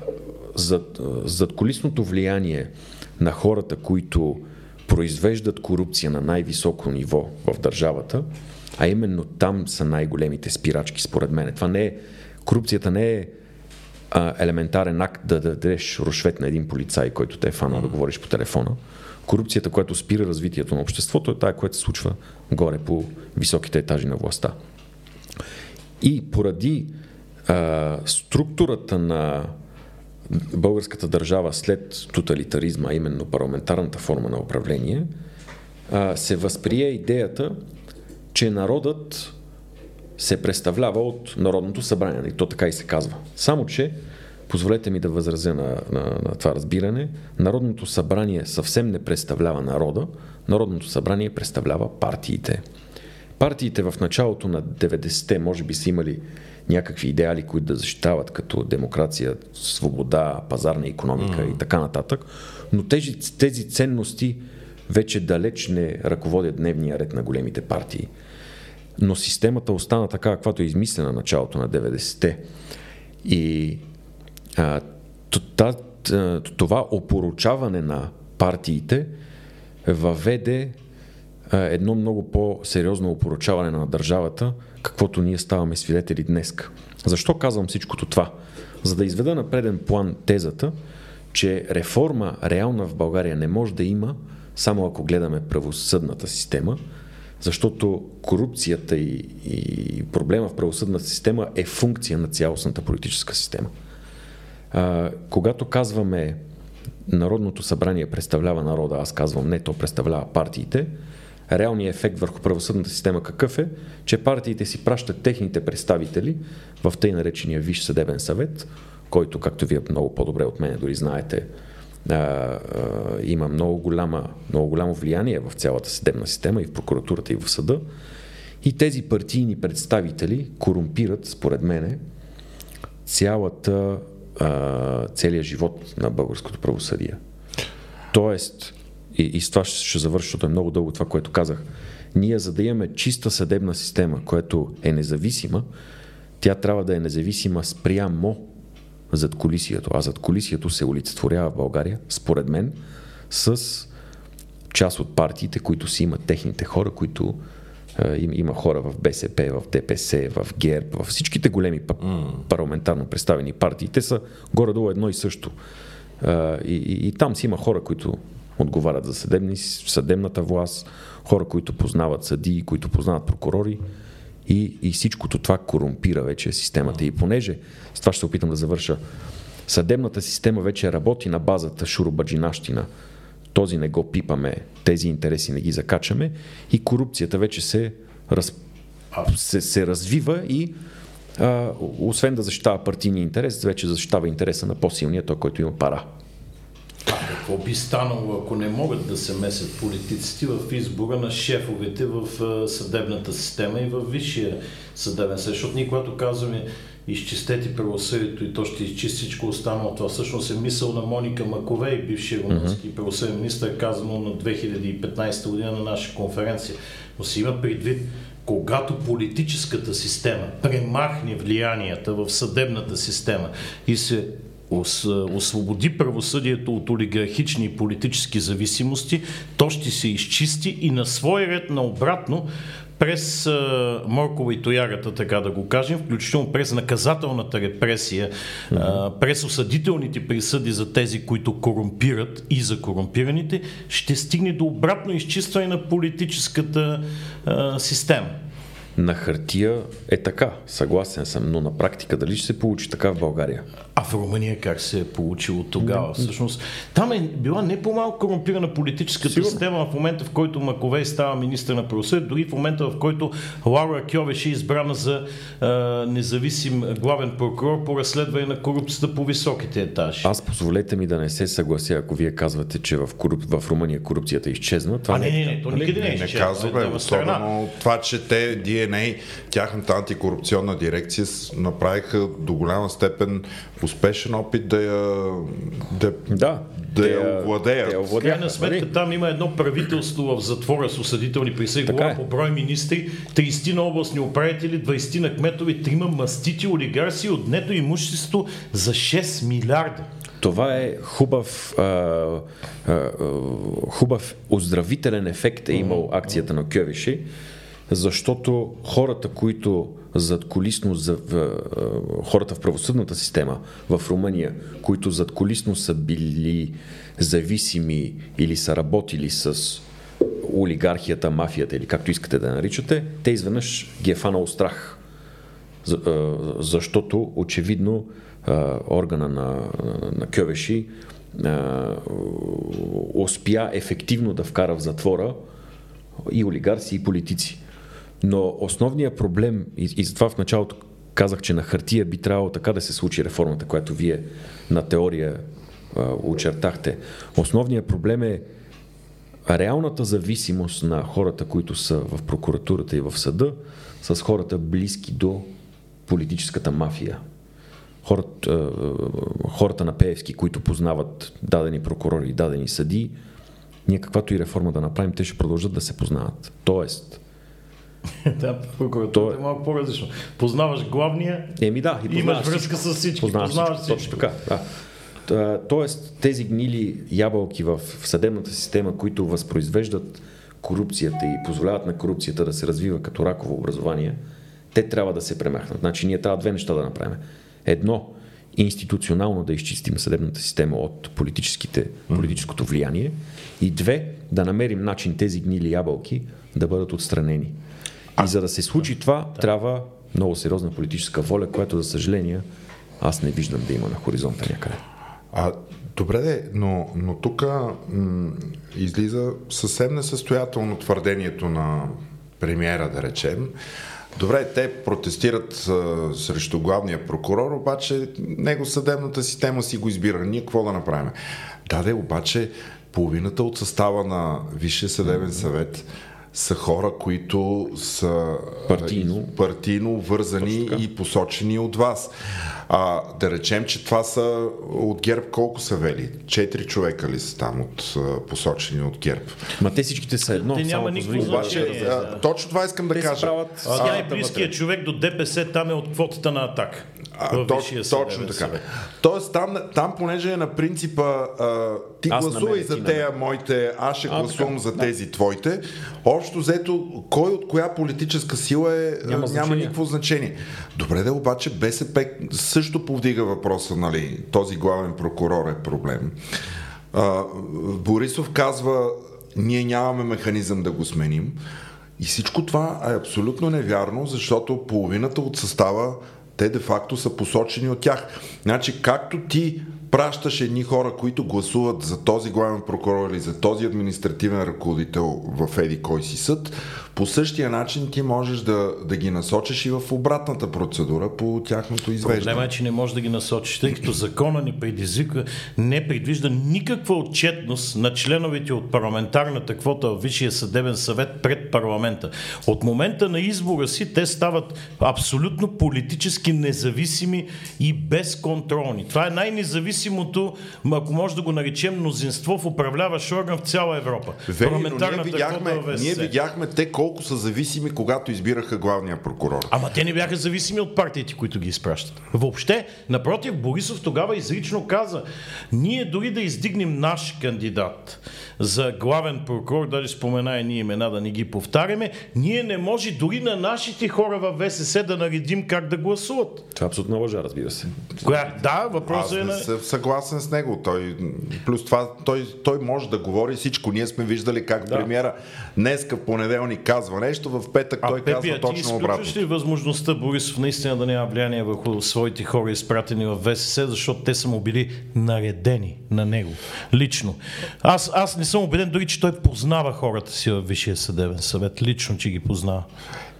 зад, задколисното влияние на хората, които произвеждат корупция на най-високо ниво в държавата, а именно там са най-големите спирачки, според мен. Това не е, корупцията не е а, елементарен акт да дадеш рушвет на един полицай, който те е фана да говориш по телефона. Корупцията, която спира развитието на обществото, е тая, която се случва горе по високите етажи на властта. И поради а, структурата на българската държава след тоталитаризма, именно парламентарната форма на управление, а, се възприе идеята, че народът се представлява от Народното събрание. И то така и се казва. Само, че, позволете ми да възразя на, на, на това разбиране, Народното събрание съвсем не представлява народа, Народното събрание представлява партиите. Партиите в началото на 90-те може би са имали някакви идеали, които да защитават като демокрация, свобода, пазарна економика mm. и така нататък, но тези, тези ценности вече далеч не ръководят дневния ред на големите партии. Но системата остана така, каквато е измислена началото на 90-те. И това опоручаване на партиите въведе едно много по-сериозно опоручаване на държавата, каквото ние ставаме свидетели днес. Защо казвам всичкото това? За да изведа на преден план тезата, че реформа реална в България не може да има, само ако гледаме правосъдната система, защото корупцията и, и проблема в правосъдната система е функция на цялостната политическа система. Когато казваме Народното събрание представлява народа, аз казвам не, то представлява партиите, реалният ефект върху правосъдната система какъв е, че партиите си пращат техните представители в тъй наречения Виш съдебен съвет, който, както вие много по-добре от мен дори знаете, а, а, има много, голяма, много голямо влияние в цялата съдебна система и в прокуратурата и в съда. И тези партийни представители корумпират, според мене, цялата, а, целият живот на българското правосъдие. Тоест, и, и с това ще, ще завърша, защото е много дълго това, което казах, ние за да имаме чиста съдебна система, която е независима, тя трябва да е независима спрямо зад колисието. А зад колисието се олицетворява в България, според мен, с част от партиите, които си имат техните хора, които има хора в БСП, в ДПС, в ГЕРБ, в всичките големи парламентарно представени партии. Те са горе-долу едно и също. И, и, и там си има хора, които отговарят за съдебни, съдебната власт, хора, които познават съдии, които познават прокурори и, и всичкото това корумпира вече системата. И понеже, с това ще се опитам да завърша, съдебната система вече работи на базата шурубаджинащина, този не го пипаме, тези интереси не ги закачаме и корупцията вече се, раз, се, се развива и а, освен да защитава партийния интерес, вече защитава интереса на по-силния, той, който има пара. Какво би станало, ако не могат да се месят политиците в избора на шефовете в съдебната система и в висшия съдебен съд? Защото ние, когато казваме изчистете правосъдието и то ще изчисти всичко останало. Това всъщност е мисъл на Моника Маковей, бившия румънски mm-hmm. правосъден министр, казано на 2015 година на наша конференция. Но си има предвид, когато политическата система премахне влиянията в съдебната система и се освободи правосъдието от олигархични и политически зависимости, то ще се изчисти и на свой ред наобратно през а, моркова и тоягата, така да го кажем, включително през наказателната репресия, mm-hmm. а, през осъдителните присъди за тези, които корумпират и за корумпираните, ще стигне до обратно изчистване на политическата а, система. На хартия е така, съгласен съм, но на практика дали ще се получи така в България? А в Румъния как се е получило тогава? Всъщност, там е била не по-малко корумпирана политическата Сигурно. система в момента, в който Маковей става министър на правосъдие, дори в момента, в който Лаура Кьовеш е избрана за а, независим главен прокурор по разследване на корупцията по високите етажи. Аз позволете ми да не се съглася, ако вие казвате, че в, коруп... в Румъния корупцията изчезна. Това а, не, не, не, то никъде не, не, не, не казваме, особено това, че те DNA, тяхната антикорупционна дирекция направиха до голяма степен успешен опит да я, да, да, да я овладеят. В крайна сметка нали? там има едно правителство в затвора с осъдителни присъди, е. по брой министри, 30 на областни управители, 20 на кметови, трима мастити олигарси, отнето имущество за 6 милиарда. Това е хубав, а, а, хубав оздравителен ефект е имал акцията на Кьовиши, защото хората, които зад колисно, за, хората в правосъдната система в Румъния, които зад колисно са били зависими или са работили с олигархията, мафията или както искате да наричате, те изведнъж ги е фанал страх. Защото очевидно органа на, на Кьовеши успя ефективно да вкара в затвора и олигарси, и политици. Но основният проблем, и, и затова в началото казах, че на хартия би трябвало така да се случи реформата, която вие на теория а, очертахте. Основният проблем е реалната зависимост на хората, които са в прокуратурата и в съда, с хората близки до политическата мафия. Хората, хората на Пеевски, които познават дадени прокурори и дадени съди, ние каквато и реформа да направим, те ще продължат да се познават. Тоест, да, прокуратурата е малко по-различно. Познаваш главния, Еми да, и имаш връзка с всички, познаваш, познаваш всичко. всичко. Точно така, да. Тоест, тези гнили ябълки в съдебната система, които възпроизвеждат корупцията и позволяват на корупцията да се развива като раково образование, те трябва да се премахнат. Значи ние трябва две неща да направим. Едно, институционално да изчистим съдебната система от политическите, политическото влияние и две, да намерим начин тези гнили ябълки да бъдат отстранени. И за да се случи това, да. трябва много сериозна политическа воля, която, за съжаление, аз не виждам да има на хоризонта някъде. А, добре, де, но, но тук м- излиза съвсем несъстоятелно твърдението на премиера, да речем. Добре, те протестират а, срещу главния прокурор, обаче него съдебната система си го избира. Ние какво да направим? Даде, обаче половината от състава на Висшия съдебен съвет са хора, които са партийно, партийно вързани и посочени от вас. А, да речем, че това са от ГЕРБ колко са вели? Четири човека ли са там от посочени от ГЕРБ? Ма те всичките са едно. Те няма никакво значение. Да. Точно това искам да те кажа. Правят... А, най-близкият човек до ДПС там е от квотата на атак. А, точ, точно така. Съвет. Тоест там, там, понеже е на принципа а, ти аз гласувай за тея моите, аз ще а, гласувам така, за да. тези твоите, общо взето, кой от коя политическа сила е, няма, няма никакво значение. Добре да обаче БСП също повдига въпроса, нали, този главен прокурор е проблем. А, Борисов казва, ние нямаме механизъм да го сменим. И всичко това е абсолютно невярно, защото половината от състава те де-факто са посочени от тях. Значи, както ти пращаш едни хора, които гласуват за този главен прокурор или за този административен ръководител в еди кой си съд, по същия начин ти можеш да, да ги насочиш и в обратната процедура по тяхното извеждане. Проблема е, че не можеш да ги насочиш, тъй като закона ни предизвика, не предвижда никаква отчетност на членовете от парламентарната квота в Висшия съдебен съвет пред парламента. От момента на избора си те стават абсолютно политически независими и безконтролни. Това е най-независимото, ако може да го наречем мнозинство в управляващ орган в цяла Европа. Вели, но ние видяхме, ние видяхме те колко са зависими, когато избираха главния прокурор. Ама те не бяха зависими от партиите, които ги изпращат. Въобще, напротив, Борисов тогава изрично каза, ние дори да издигнем наш кандидат за главен прокурор, даже спомена и ние имена да не ги повтаряме, ние не може дори на нашите хора в ВСС да наредим как да гласуват. Това е абсолютно лъжа, разбира се. Коя? Да, въпросът е не на... съм съгласен с него. Той, плюс това, той, той може да говори всичко. Ние сме виждали как да. премиера днеска в понеделник казва нещо, в петък А той Пепи, казва а точно обратно. ли възможността Борисов наистина да няма влияние върху своите хора, изпратени в ВСС, защото те са му били наредени на него, лично. Аз, аз не съм убеден дори, че той познава хората си във Висшия съдебен съвет, лично, че ги познава.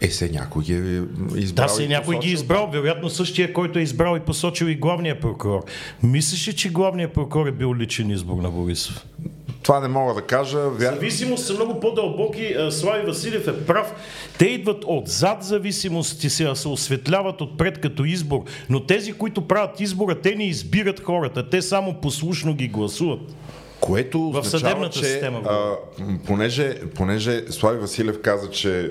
Е, се някой ги е избрал. Да, се някой ги е избрал, вероятно същия, който е избрал и посочил и главния прокурор. Мислиш ли, че главният прокурор е бил личен избор на Борисов? Това не мога да кажа. Вяр... Зависимост са много по-дълбоки. А, Слави Василев е прав. Те идват отзад зависимости си, а се осветляват отпред като избор. Но тези, които правят избора, те не избират хората. Те само послушно ги гласуват. Което В означава, съдебната че, система, а, понеже, понеже Слави Василев каза, че е,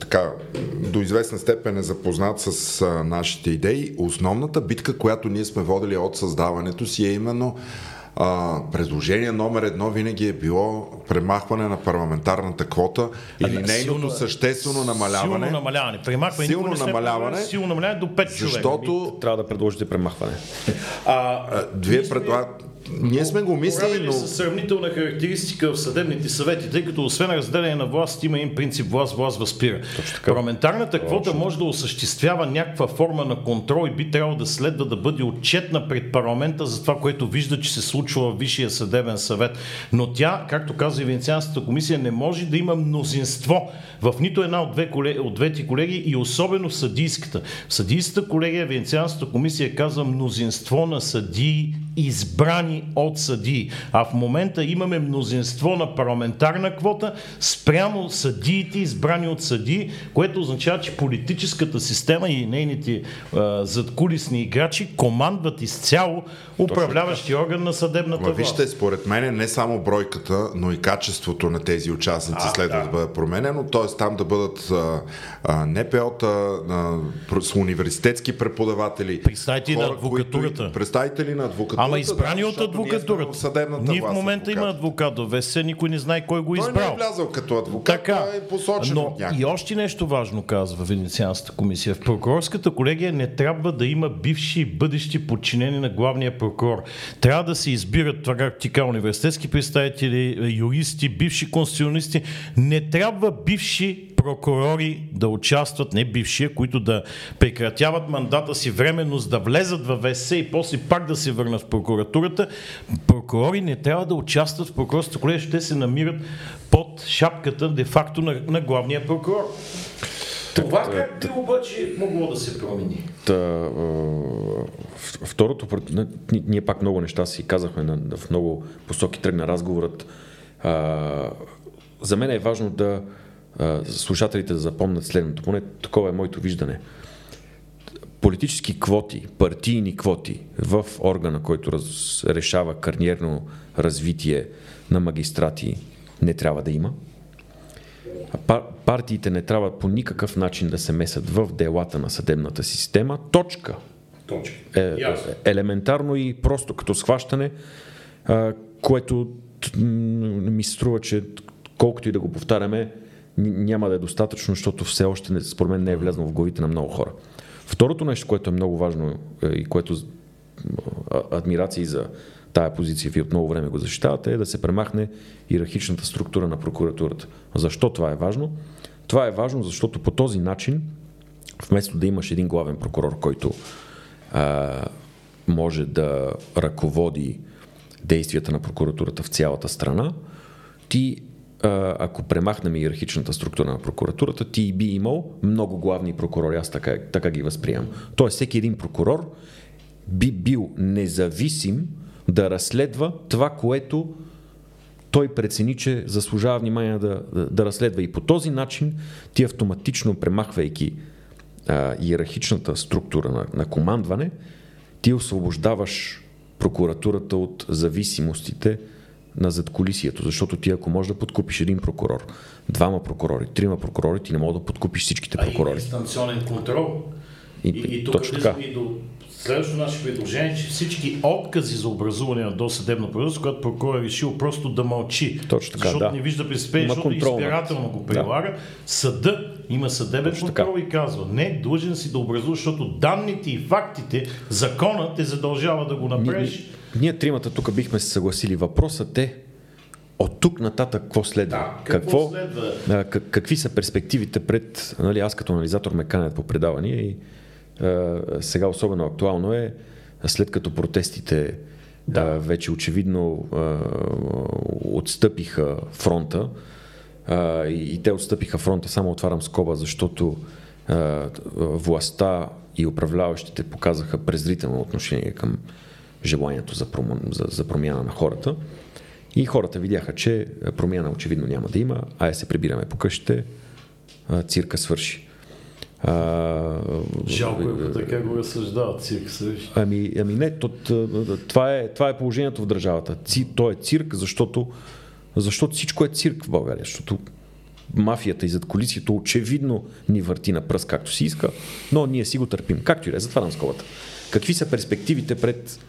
така, до известна степен е запознат с а, нашите идеи, основната битка, която ние сме водили от създаването си е именно а, предложение номер едно винаги е било премахване на парламентарната квота или Ами, нейното силно- съществено намаляване. Силно намаляване. Премахване. Силно намаляване, Силно намаляване до 5 човека. Защото Трябва да предложите премахване. А, а, вие предлага... Ние сме го мислили, но... са сравнителна характеристика в съдебните съвети, тъй като освен разделение на власт има един принцип власт, власт възпира. Парламентарната квота може да осъществява някаква форма на контрол и би трябвало да следва да бъде отчетна пред парламента за това, което вижда, че се случва в Висшия съдебен съвет. Но тя, както каза и Венецианската комисия, не може да има мнозинство в нито една от, две колеги, от двете колеги и особено в съдийската. В съдийската колегия Венецианската комисия казва мнозинство на съдии избрани от съдии. А в момента имаме мнозинство на парламентарна квота спрямо съдиите избрани от съдии, което означава, че политическата система и нейните а, задкулисни играчи командват изцяло управляващия орган на съдебната власт. вижте, според мен не само бройката, но и качеството на тези участници А, следва да. да. бъде променено, т.е. там да бъдат а, а, НПО-та, а, с университетски преподаватели. Представители на адвокатурата. Които, представители на адвокатурата. Ама избрани да, от адвокатурата. Ние в момента има адвокат. адвокат в ВСС, никой не знае кой го е Той избрал. не е влязъл като адвокат, Така, е посочен но и още нещо важно казва Венецианската комисия. В прокурорската колегия не трябва да има бивши и бъдещи подчинени на главния прокурор. Трябва да се избират, това как ти университетски представители, юристи, бивши конституционисти. Не трябва бивши прокурори да участват, не бившия, които да прекратяват мандата си временно, за да влезат в ВСС и после пак да се върнат в прокуратурата. Прокурори не трябва да участват в прокурорската колегия, ще се намират под шапката де-факто на, на главния прокурор. Това как би обаче могло да се промени? Та, второто, ние пак много неща си казахме, на, в много посоки тръгна разговорът. А, за мен е важно да а, слушателите да запомнят следното, поне такова е моето виждане. Политически квоти, партийни квоти в органа, който раз, решава кариерно развитие на магистрати, не трябва да има. Пар- партиите не трябва по никакъв начин да се месят в делата на съдебната система. Точка. Точка. Е, е, елементарно и просто като схващане, а, което ми се струва, че колкото и да го повтаряме, няма да е достатъчно, защото все още не, според мен не е влязло в главите на много хора. Второто нещо, което е много важно е, и което адмирации за тая позиция, вие от много време го защитавате, е да се премахне иерархичната структура на прокуратурата. Защо това е важно? Това е важно, защото по този начин, вместо да имаш един главен прокурор, който а, може да ръководи действията на прокуратурата в цялата страна, ти, ако премахнем иерархичната структура на прокуратурата, ти би имал много главни прокурори, аз така, така ги възприемам. Тоест, всеки един прокурор би бил независим да разследва това, което той прецени, че заслужава внимание да, да, да разследва. И по този начин ти автоматично премахвайки а, иерархичната структура на, на командване, ти освобождаваш прокуратурата от зависимостите на задколисието, защото ти ако можеш да подкупиш един прокурор, двама прокурори, трима прокурори, ти не мога да подкупиш всичките прокурори. А и инстанционен контрол. И, и, и тук точно така. И до Следващото наше предложение че всички откази за образуване на досъдебно производство, когато прокурор е решил просто да мълчи, Точно така, защото да. не вижда престъпление, защото избирателно го прилага, да. съда има съдебен Точно контрол така. и казва, не, длъжен си да образуваш, защото данните и фактите, законът те задължава да го направиш. Ние тримата тук бихме се съгласили. Въпросът е, от тук нататък какво следва? Да, какво, какво следва? А, какви са перспективите пред... Нали, аз като анализатор ме канят по предавания и сега особено актуално е, след като протестите да. вече очевидно отстъпиха фронта и те отстъпиха фронта, само отварям скоба, защото властта и управляващите показаха презрително отношение към желанието за, за, за промяна на хората. И хората видяха, че промяна очевидно няма да има, а я се прибираме по къщите, цирка свърши. А, Жалко е, така го разсъждават цирк. Ами, ами не, то, това, е, това е положението в държавата. Ци, то е цирк, защото, защото всичко е цирк в България. Защото мафията и зад колисието очевидно ни върти на пръст както си иска, но ние си го търпим. Както и да е, затварям скобата. Какви са перспективите пред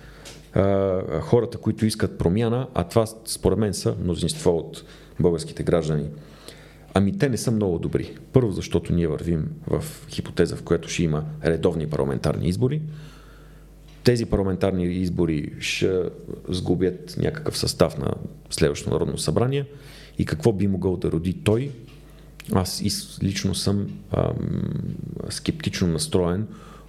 хората, които искат промяна, а това според мен са мнозинство от българските граждани, Ами те не са много добри. Първо, защото ние вървим в хипотеза, в която ще има редовни парламентарни избори. Тези парламентарни избори ще сгубят някакъв състав на следващото народно събрание и какво би могъл да роди той. Аз лично съм ам, скептично настроен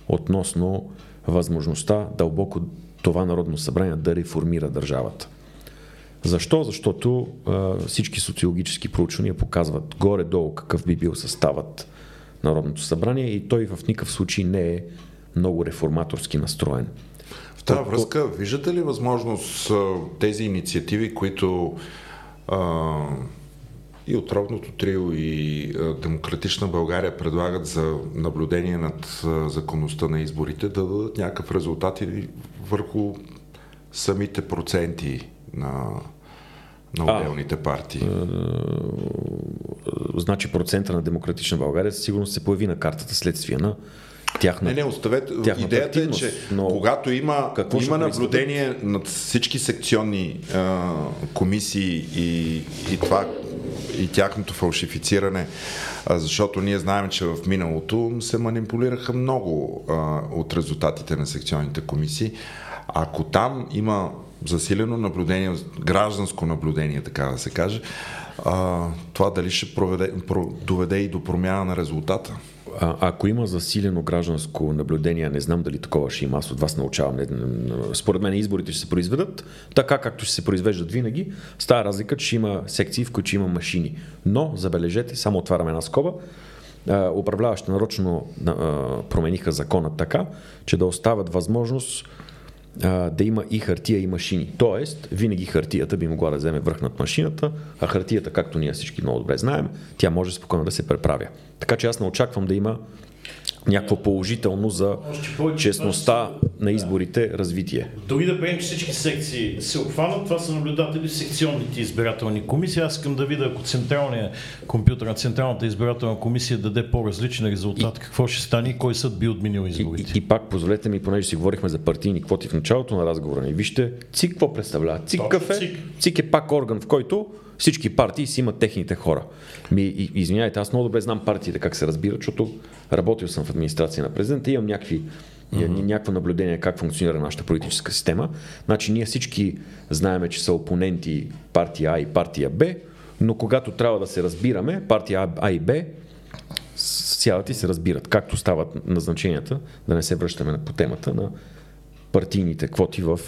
относно възможността дълбоко това народно събрание да реформира държавата. Защо? Защото а, всички социологически проучвания показват горе-долу какъв би бил съставът Народното събрание и той в никакъв случай не е много реформаторски настроен. В тази връзка, виждате ли възможност тези инициативи, които а, и отровното трио и а, Демократична България предлагат за наблюдение над а, законността на изборите, да дадат някакъв резултат или върху самите проценти на, на отделните а, партии? А, значи процента на Демократична България сигурно се появи на картата следствие на тяхна, не, не, оставете. Идеята е, че но когато има, има наблюдение над всички секционни а, комисии и, и това и тяхното фалшифициране, защото ние знаем, че в миналото се манипулираха много от резултатите на секционните комисии. Ако там има засилено наблюдение, гражданско наблюдение, така да се каже, това дали ще проведе, про, доведе и до промяна на резултата? А, ако има засилено гражданско наблюдение, не знам дали такова ще има, аз от вас научавам. Според мен изборите ще се произведат така, както ще се произвеждат винаги. С тази разлика, че има секции, в които има машини. Но, забележете, само отваряме една скоба, управляващите нарочно промениха закона така, че да остават възможност а, да има и хартия и машини. Тоест, винаги хартията би могла да вземе върх над машината, а хартията, както ние всички много добре знаем, тя може спокойно да се преправя. Така че аз не очаквам да има някакво положително за честността на изборите развитие. Дори да приемем, че всички секции се обхванат, това са наблюдатели в секционните избирателни комисии. Аз искам да видя, ако централният компютър на Централната избирателна комисия даде по-различен резултат, и, какво ще стане и кой съд би отменил изборите. И, и, и пак позволете ми, понеже си говорихме за партийни квоти в началото на разговора ни, вижте, ЦИК какво представлява? ЦИК кафе? ЦИК. ЦИК е пак орган, в който всички партии си имат техните хора. Ми, извинявайте, аз много добре знам партиите как се разбират, защото работил съм в администрация на президента и имам някакви Uh-huh. някакво наблюдение как функционира нашата политическа система. Значи ние всички знаеме, че са опоненти партия А и партия Б, но когато трябва да се разбираме, партия А и Б сядат и се разбират. Както стават назначенията, да не се връщаме по темата на партийните квоти в,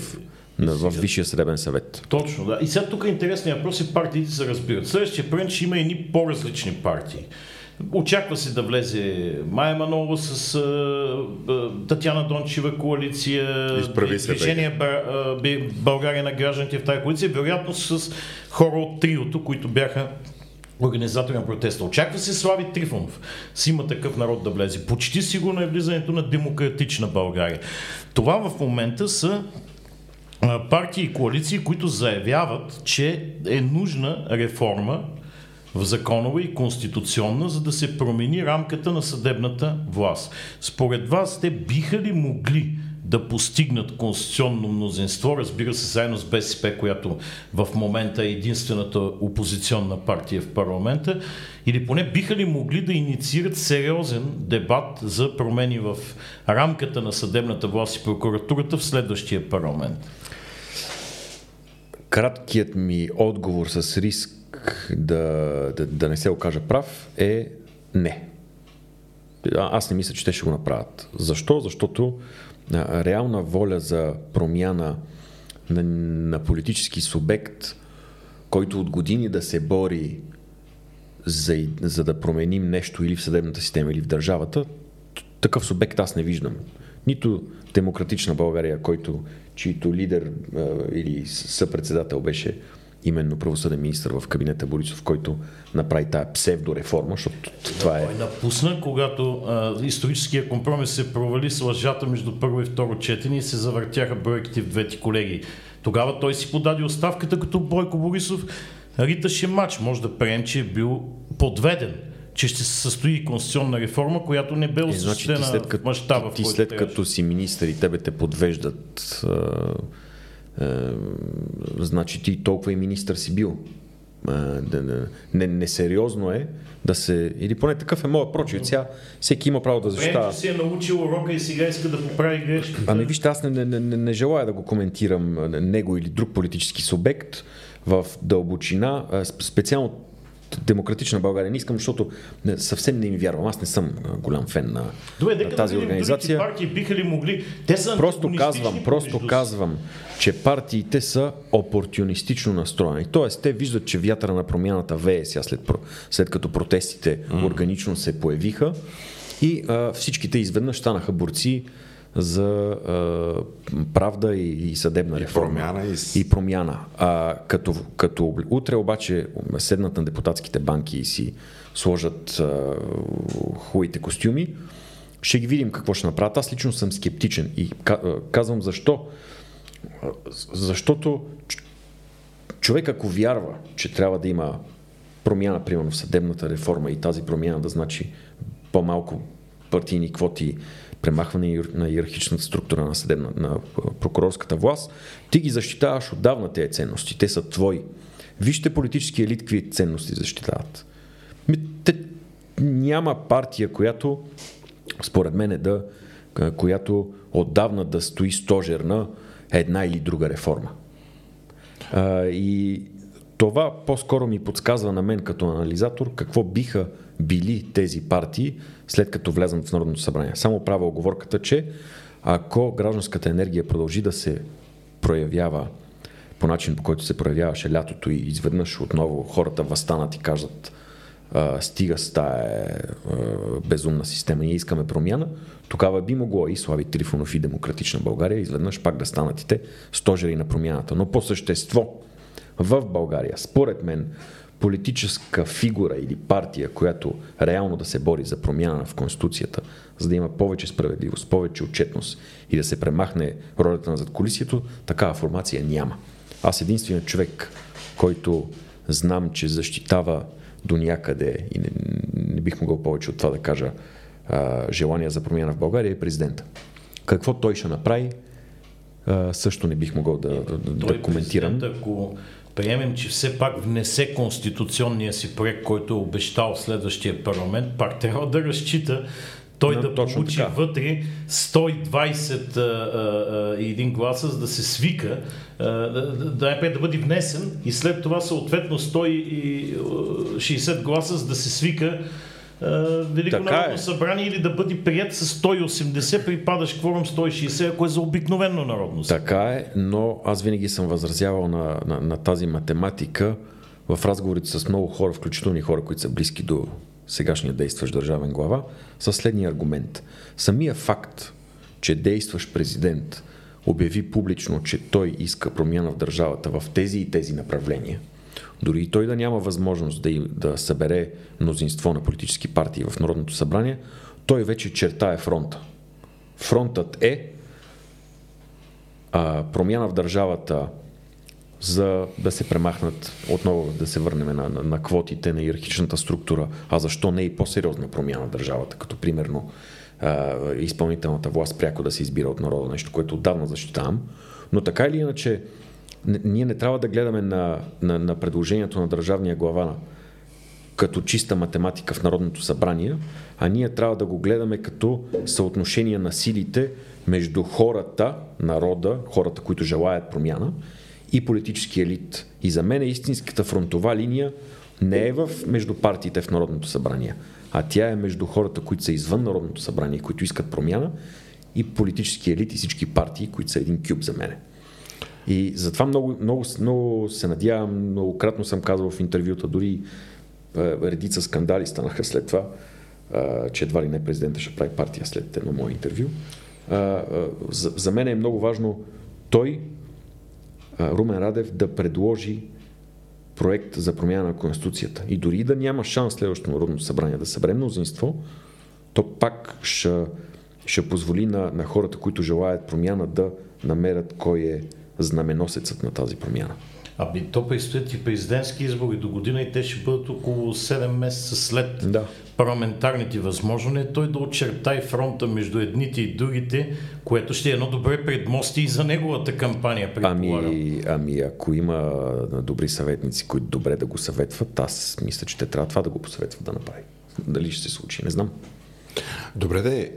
на, в Висшия съдебен съвет. Точно, да. И сега тук е интересният въпрос и партиите се разбират. Следващия проблем, че има едни по-различни партии. Очаква се да влезе Майя Манова с а, а, Татьяна Дончева коалиция, Изправи се, движение Би- България на гражданите в тази коалиция, вероятно с хора от триото, които бяха организатори на протеста. Очаква се Слави Трифонов с има такъв народ да влезе. Почти сигурно е влизането на демократична България. Това в момента са партии и коалиции, които заявяват, че е нужна реформа в законова и конституционна, за да се промени рамката на съдебната власт. Според вас, те биха ли могли да постигнат конституционно мнозинство, разбира се, заедно с БСП, която в момента е единствената опозиционна партия в парламента, или поне биха ли могли да инициират сериозен дебат за промени в рамката на съдебната власт и прокуратурата в следващия парламент? Краткият ми отговор с риск да, да, да не се окажа прав е не. Аз не мисля, че те ще го направят. Защо? Защото а, реална воля за промяна на, на политически субект, който от години да се бори за, за да променим нещо или в съдебната система, или в държавата, такъв субект аз не виждам. Нито демократична България, който, чийто лидер а, или съпредседател беше именно правосъден министр в кабинета Борисов, който направи тая псевдореформа, защото това е... Той напусна, когато а, историческия компромис се провали с лъжата между първо и второ четене и се завъртяха бройките в двете колеги. Тогава той си подаде оставката, като Бойко Борисов риташе матч. Може да прием, че е бил подведен че ще се състои конституционна реформа, която не бе Е, значи ти осъществена след в мащаба, ти който след трябваше. като си министър и тебе те подвеждат, а, а, значи ти толкова и министър си бил. Да, не, несериозно е да се... Или поне такъв е моят прочит. Сега всеки има право да защитава. че си е научил урока и сега иска да поправи грешките. Ами вижте, аз не, не, не, не желая да го коментирам него или друг политически субект в дълбочина, специално Демократична България не искам, защото не, съвсем не им вярвам. Аз не съм голям фен на, Добре, на тази да организация. партии биха ли могли... Те са Просто казвам, просто казвам, че партиите са опортунистично настроени. Тоест, те виждат, че вятъра на промяната вее сега след, след като протестите mm. органично се появиха и а, всичките изведнъж станаха борци за а, правда и, и съдебна реформа. промяна и и промяна. А, като, като утре обаче седнат на депутатските банки и си сложат а, хубавите костюми, ще ги видим какво ще направят. Аз лично съм скептичен и казвам защо. Защото човек ако вярва, че трябва да има промяна, примерно в съдебната реформа и тази промяна да значи по-малко партийни квоти, премахване на иерархичната структура на съдебна, на прокурорската власт, ти ги защитаваш отдавна тези ценности. Те са твои. Вижте политически елит какви ценности защитават. Те, няма партия, която според мен е да, която отдавна да стои стожер на една или друга реформа. А, и това по-скоро ми подсказва на мен като анализатор какво биха били тези партии след като влезнат в Народното събрание. Само правя оговорката, че ако гражданската енергия продължи да се проявява по начин, по който се проявяваше лятото и изведнъж отново хората възстанат и кажат стига с тая безумна система, ние искаме промяна, тогава би могло и Слави Трифонов и Демократична България изведнъж пак да станат и те стожери на промяната. Но по същество в България, според мен, политическа фигура или партия, която реално да се бори за промяна в Конституцията, за да има повече справедливост, повече отчетност и да се премахне ролята на задколисието, такава формация няма. Аз единственият човек, който знам, че защитава до някъде и не, не бих могъл повече от това да кажа а, желание за промяна в България е президента. Какво той ще направи, а, също не бих могъл да, да, да, да коментирам. ако приемем, че все пак внесе конституционния си проект, който е обещал следващия парламент, пак трябва да разчита той Да, да получи така. вътре 120 а, а, а, и един гласа, за да се свика, а, да, да, да, най-пред да бъде внесен и след това съответно 160 гласа, за да се свика Велико така народно е. събрание или да бъде прият с 180, припадаш кворум 160, ако е за обикновено народно събрание. Така е, но аз винаги съм възразявал на, на, на тази математика в разговорите с много хора, включително и хора, които са близки до сегашния действащ държавен глава, със следния аргумент. Самия факт, че действащ президент обяви публично, че той иска промяна в държавата в тези и тези направления, дори и той да няма възможност да, да събере мнозинство на политически партии в Народното събрание, той вече чертае фронта. Фронтът е а, промяна в държавата за да се премахнат, отново да се върнем на, на, на квотите, на иерархичната структура, а защо не и по-сериозна промяна в държавата, като примерно а, изпълнителната власт пряко да се избира от народа, нещо, което отдавна защитавам. Но така или иначе, ние не трябва да гледаме на, на, на предложението на държавния глава като чиста математика в Народното събрание, а ние трябва да го гледаме като съотношение на силите между хората, народа, хората, които желаят промяна и политически елит. И за мен истинската фронтова линия не е в между партиите в Народното събрание, а тя е между хората, които са извън Народното събрание, които искат промяна и политически елит и всички партии, които са един кюб за мене. И затова много, много, много се надявам, многократно съм казал в интервюта, дори редица скандали станаха след това, че едва ли не президента ще прави партия след едно мое интервю. За мен е много важно той, Румен Радев, да предложи проект за промяна на Конституцията. И дори да няма шанс следващото Народно събрание да събере мнозинство, то пак ще, ще позволи на, на хората, които желаят промяна, да намерят кой е знаменосецът на тази промяна. Аби то предстоят и президентски избори до година и те ще бъдат около 7 месеца след да. парламентарните. Възможно е той да очертай фронта между едните и другите, което ще е едно добре предмости и за неговата кампания. Ами, ами ако има добри съветници, които добре да го съветват, аз мисля, че те трябва това да го посъветват да направи. Дали ще се случи, не знам. Добре, де,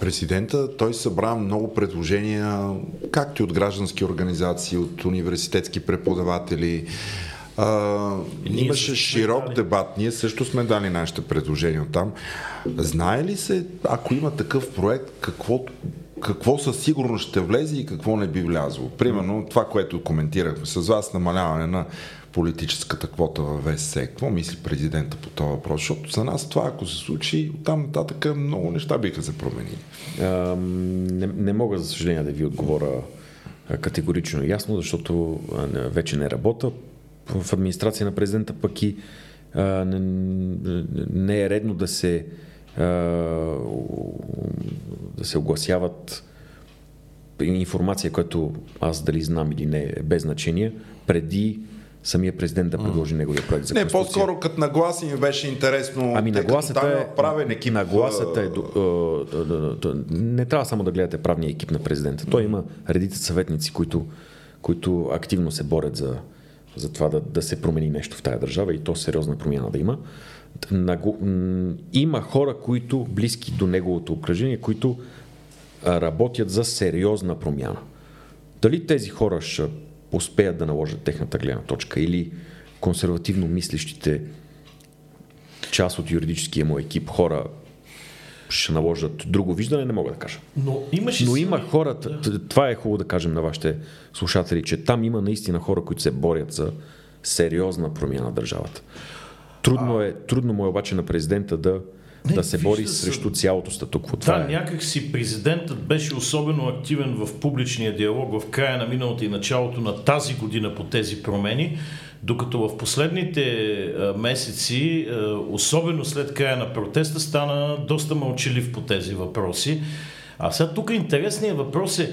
президента, той събра много предложения, както и от граждански организации, от университетски преподаватели. А, имаше широк дебат. Ние също сме дали нашите предложения от там. Знае ли се, ако има такъв проект, какво, какво със сигурност ще влезе и какво не би влязло? Примерно това, което коментирахме с вас, намаляване на политическата квота в ВСС. Какво мисли президента по този въпрос? Защото за нас това, ако се случи, там нататък много неща биха се променили. А, не, не мога, за съжаление, да ви отговоря категорично ясно, защото вече не работя. В администрация на президента пък и а, не, не е редно да се а, да се огласяват информация, която аз дали знам или не е без значение, преди самия президент да предложи mm. неговия проект за Не, по-скоро като нагласи ми беше интересно. Ами нагласата е, правен екип. Нагласата е, не трябва само да гледате правния екип на президента. Той има редица съветници, които, които активно се борят за, за това да, да се промени нещо в тази държава и то сериозна промяна да има. Има хора, които близки до неговото окръжение, които работят за сериозна промяна. Дали тези хора ще успеят да наложат техната гледна точка или консервативно мислещите част от юридическия му екип хора ще наложат друго виждане, не мога да кажа. Но, имаше Но има хората, това е хубаво да кажем на вашите слушатели, че там има наистина хора, които се борят за сериозна промяна на държавата. Трудно, е, трудно му е обаче на президента да не, да се бори срещу цялото статукво. Това да, е. някакси президентът беше особено активен в публичния диалог в края на миналата и началото на тази година по тези промени, докато в последните месеци, особено след края на протеста, стана доста мълчалив по тези въпроси. А сега тук интересният въпрос е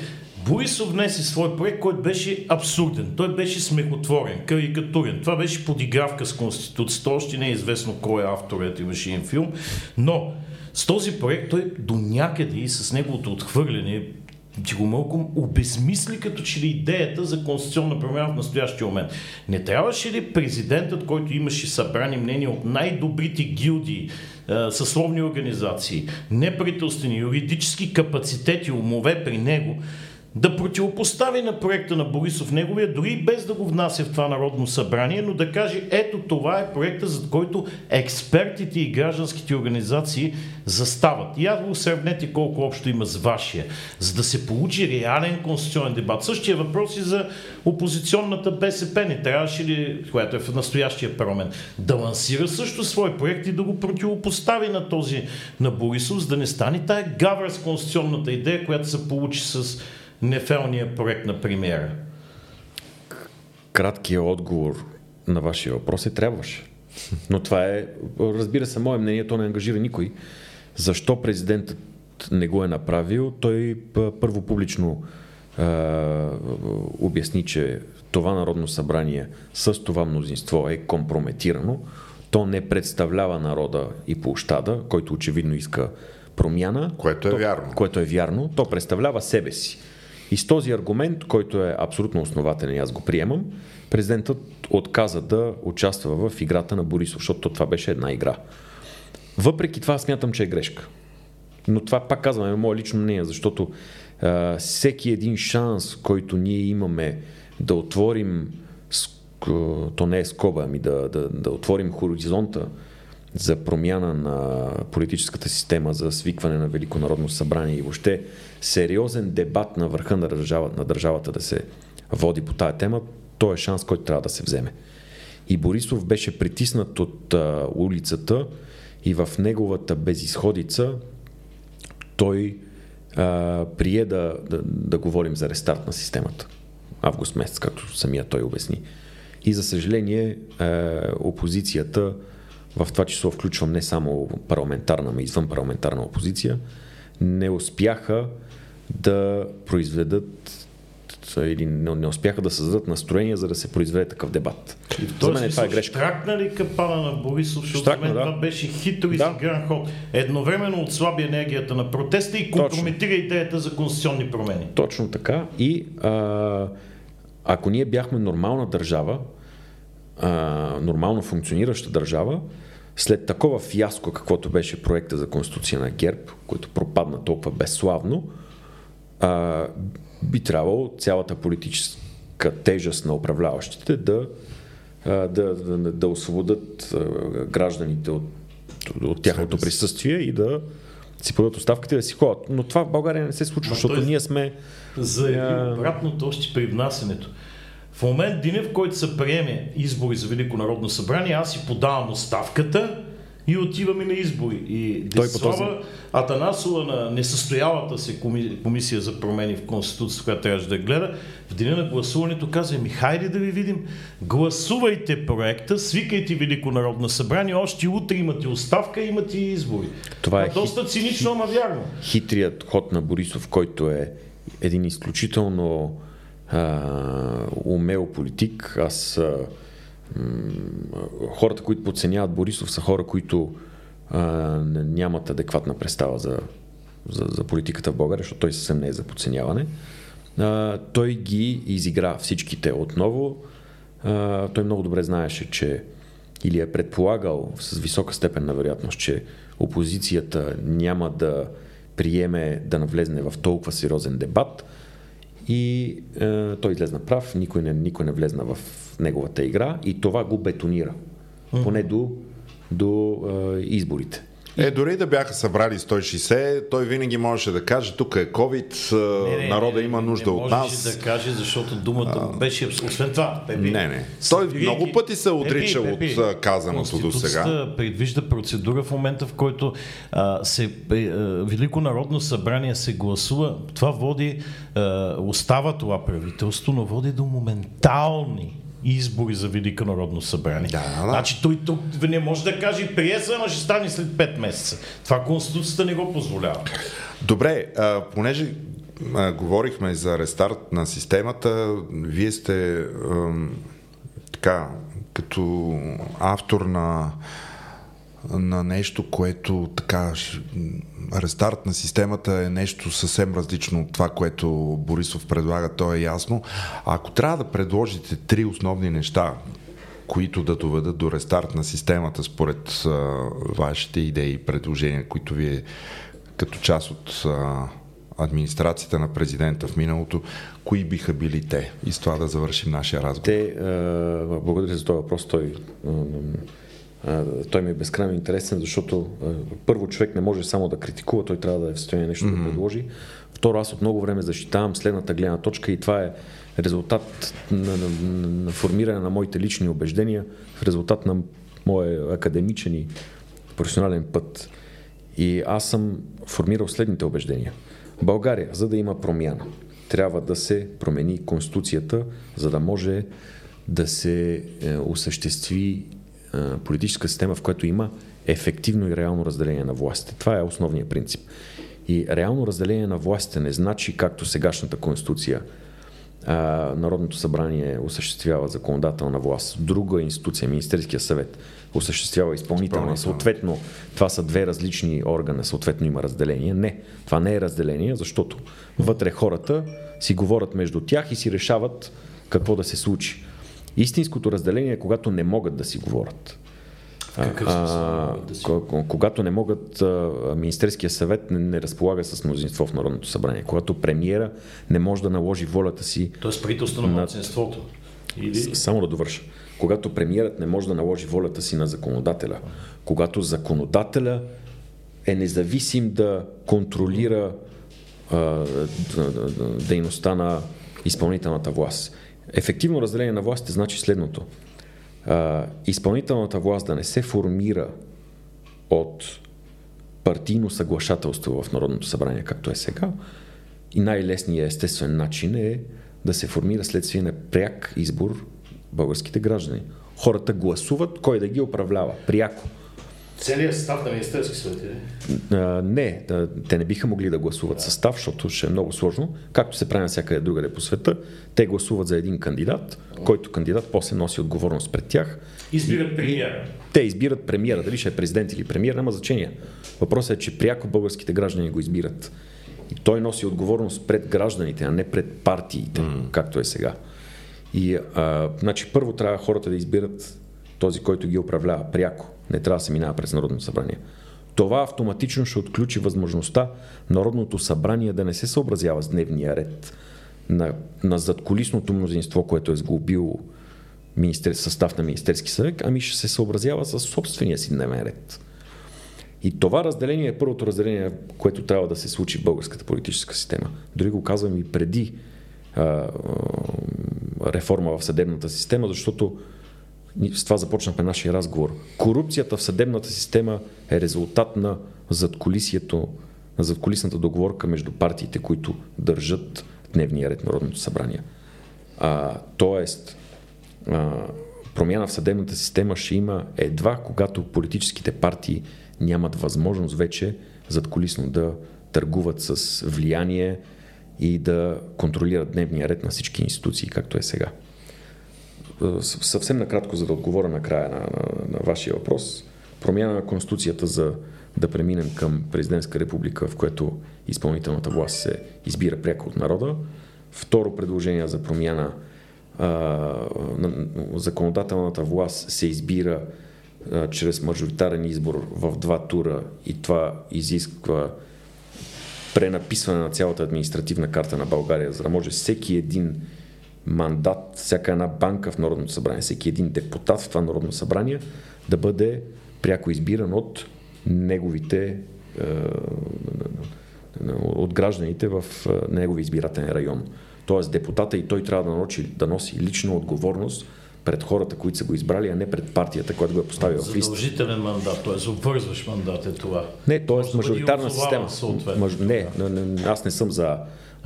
Борисов внесе свой проект, който беше абсурден. Той беше смехотворен, карикатурен. Това беше подигравка с Конституцията. Още не е известно кой е авторът, имаше един филм. Но с този проект той до някъде и с неговото отхвърляне ти го малко обезмисли като че ли идеята за конституционна промяна в настоящия момент. Не трябваше ли президентът, който имаше събрани мнения от най-добрите гилдии, съсловни организации, неправителствени, юридически капацитети, умове при него, да противопостави на проекта на Борисов неговия, дори без да го внася в това Народно събрание, но да каже, ето това е проекта, за който експертите и гражданските организации застават. И аз го сравнете колко общо има с вашия, за да се получи реален конституционен дебат. Същия въпрос и за опозиционната БСП. Не трябваше ли, която е в настоящия парламент, да лансира също свой проект и да го противопостави на този на Борисов, за да не стане тая гавра с конституционната идея, която се получи с нефелния проект на премиера? Краткият отговор на вашия въпрос е трябваше. Но това е, разбира се, мое мнение, то не ангажира никой. Защо президентът не го е направил? Той първо публично е, обясни, че това Народно събрание с това мнозинство е компрометирано. То не представлява народа и площада, който очевидно иска промяна. Което е то, вярно. Което е вярно. То представлява себе си. И с този аргумент, който е абсолютно основателен, аз го приемам, президентът отказа да участва в играта на Борисов, защото това беше една игра. Въпреки това смятам, че е грешка. Но това пак казваме е мое лично мнение, защото а, всеки един шанс, който ние имаме да отворим, то не е скоба, ами да, да, да отворим хоризонта за промяна на политическата система, за свикване на Велико народно събрание и въобще сериозен дебат на върха на, държава, на държавата да се води по тая тема, то е шанс, който трябва да се вземе. И Борисов беше притиснат от а, улицата и в неговата безисходица той а, прие да, да, да говорим за рестарт на системата. Август месец, както самия той обясни. И за съжаление, а, опозицията, в това число включвам не само парламентарна, но и извън парламентарна опозиция, не успяха да произведат или не, не успяха да създадат настроение, за да се произведе такъв дебат. И в за мен това е грешка. Штракна ли капана на Борисов, защото Штракна, за мен да. това беше хитро и да. гран ход. Едновременно отслаби енергията на протеста и компрометира Точно. идеята за конституционни промени. Точно така. И а, ако ние бяхме нормална държава, а, нормално функционираща държава, след такова фиаско, каквото беше проекта за Конституция на ГЕРБ, който пропадна толкова безславно, а, би трябвало цялата политическа тежест на управляващите да, да, да, да освободят гражданите от, от тяхното присъствие и да си подадат оставките да си ходят. Но това в България не се случва, Но защото ние сме... Заяви обратното още при внасенето. В момент, деня в който се приеме избори за Велико народно събрание, аз си подавам оставката и отиваме на избори. И Десислава този... Атанасова на несъстоялата се комисия за промени в Конституцията, която трябваше да гледа, в деня на гласуването каза, ми хайде да ви видим, гласувайте проекта, свикайте Велико народно събрание, още утре имате оставка, имате и избори. Това е доста хит, цинично, ама вярно. Хитрият ход на Борисов, който е един изключително а, умел политик. Аз а, хората, които подценяват Борисов, са хора, които а, нямат адекватна представа за, за, за политиката в България, защото той съвсем не е за подценяване. А, той ги изигра всичките отново. А, той много добре знаеше, че или е предполагал с висока степен на вероятност, че опозицията няма да приеме да навлезне в толкова сериозен дебат и е, той излезна прав, никой не, никой не влезна в неговата игра и това го бетонира. Mm-hmm. Поне до, до е, изборите. Е, дори да бяха събрали 160, той винаги можеше да каже, тук е COVID, не, не, народа има нужда не, не от нас. Не да каже, защото думата а... беше, освен това, Пепи. Не, не. Той Пепи, много пъти се отрича Пепи, от казаното до сега. предвижда процедура в момента, в който а, се, а, Велико народно събрание се гласува. Това води, а, остава това правителство, но води до моментални избори за Велико народно събрание. Да, да. Значи той тук не може да каже прие се, ама ще стане след 5 месеца. Това Конституцията не го позволява. Добре, а, понеже а, говорихме за рестарт на системата, вие сте а, така, като автор на на нещо, което така рестарт на системата е нещо съвсем различно от това, което Борисов предлага, то е ясно. А ако трябва да предложите три основни неща, които да доведат до рестарт на системата според а, вашите идеи и предложения, които вие като част от а, администрацията на президента в миналото, кои биха били те? И с това да завършим нашия разговор. Те, благодаря за този въпрос, той, той ми е безкрайно интересен, защото първо човек не може само да критикува, той трябва да е в състояние нещо mm-hmm. да предложи. Второ, аз от много време защитавам следната гледна точка и това е резултат на, на, на, на формиране на моите лични убеждения, в резултат на моя академичен и професионален път. И аз съм формирал следните убеждения. България, за да има промяна, трябва да се промени Конституцията, за да може да се е, осъществи е, политическа система, в която има ефективно и реално разделение на властите. Това е основният принцип. И реално разделение на властите не значи, както сегашната Конституция, а, Народното събрание осъществява законодателна власт, друга институция, Министерския съвет, осъществява изпълнителна. Съответно, това са две различни органа, съответно има разделение. Не, това не е разделение, защото вътре хората си говорят между тях и си решават какво да се случи. Истинското разделение е когато не могат да си говорят. Какъв а, си... Когато не могат, а, Министерския съвет не, не разполага с мнозинство в Народното събрание, когато премиера не може да наложи волята си. Тоест правителство на младсинството. Или... Само да довърша. Когато премиерът не може да наложи волята си на законодателя, когато е независим да контролира а, дейността на изпълнителната власт. Ефективно разделение на властите значи следното а, изпълнителната власт да не се формира от партийно съглашателство в Народното събрание, както е сега, и най-лесният естествен начин е да се формира следствие на пряк избор българските граждани. Хората гласуват кой да ги управлява. Пряко. Целият състав на Министерски съвет е? Не, те не биха могли да гласуват да. състав, защото ще е много сложно. Както се прави на всякъде другаде по света, те гласуват за един кандидат, който кандидат после носи отговорност пред тях. Избират премиера. Те избират премиера, дали ще е президент или премиер, няма значение. Въпросът е, че пряко българските граждани го избират. И той носи отговорност пред гражданите, а не пред партиите, mm. както е сега. И а, значи, първо трябва хората да избират този, който ги управлява пряко. Не трябва да се минава през Народното събрание. Това автоматично ще отключи възможността Народното събрание да не се съобразява с дневния ред на, на задколисното мнозинство, което е сглобил министер, състав на Министерски съвет, ами ще се съобразява с собствения си дневен ред. И това разделение е първото разделение, което трябва да се случи в българската политическа система. Дори го казвам и преди а, а, реформа в съдебната система, защото с това започнахме нашия разговор. Корупцията в съдебната система е резултат на задколисието, на задколисната договорка между партиите, които държат дневния ред Народното събрание. А, тоест, а, промяна в съдебната система ще има едва когато политическите партии нямат възможност вече задколисно да търгуват с влияние и да контролират дневния ред на всички институции, както е сега. Съвсем накратко, за да отговоря на края на, на, на вашия въпрос, промяна на Конституцията за да преминем към президентска република, в което изпълнителната власт се избира пряко от народа. Второ предложение за промяна а, на законодателната власт се избира а, чрез мажоритарен избор в два тура и това изисква пренаписване на цялата административна карта на България, за да може всеки един мандат, всяка една банка в Народното събрание, всеки един депутат в това Народно събрание да бъде пряко избиран от неговите е, от гражданите в е, негови избирателен район. Тоест депутата и той трябва да носи, да носи лична отговорност пред хората, които са го избрали, а не пред партията, която го е поставила в листа. Задължителен мандат, т.е. обвързваш мандат е това. Не, т.е. мажоритарна система. Маж... Не, не, аз не съм за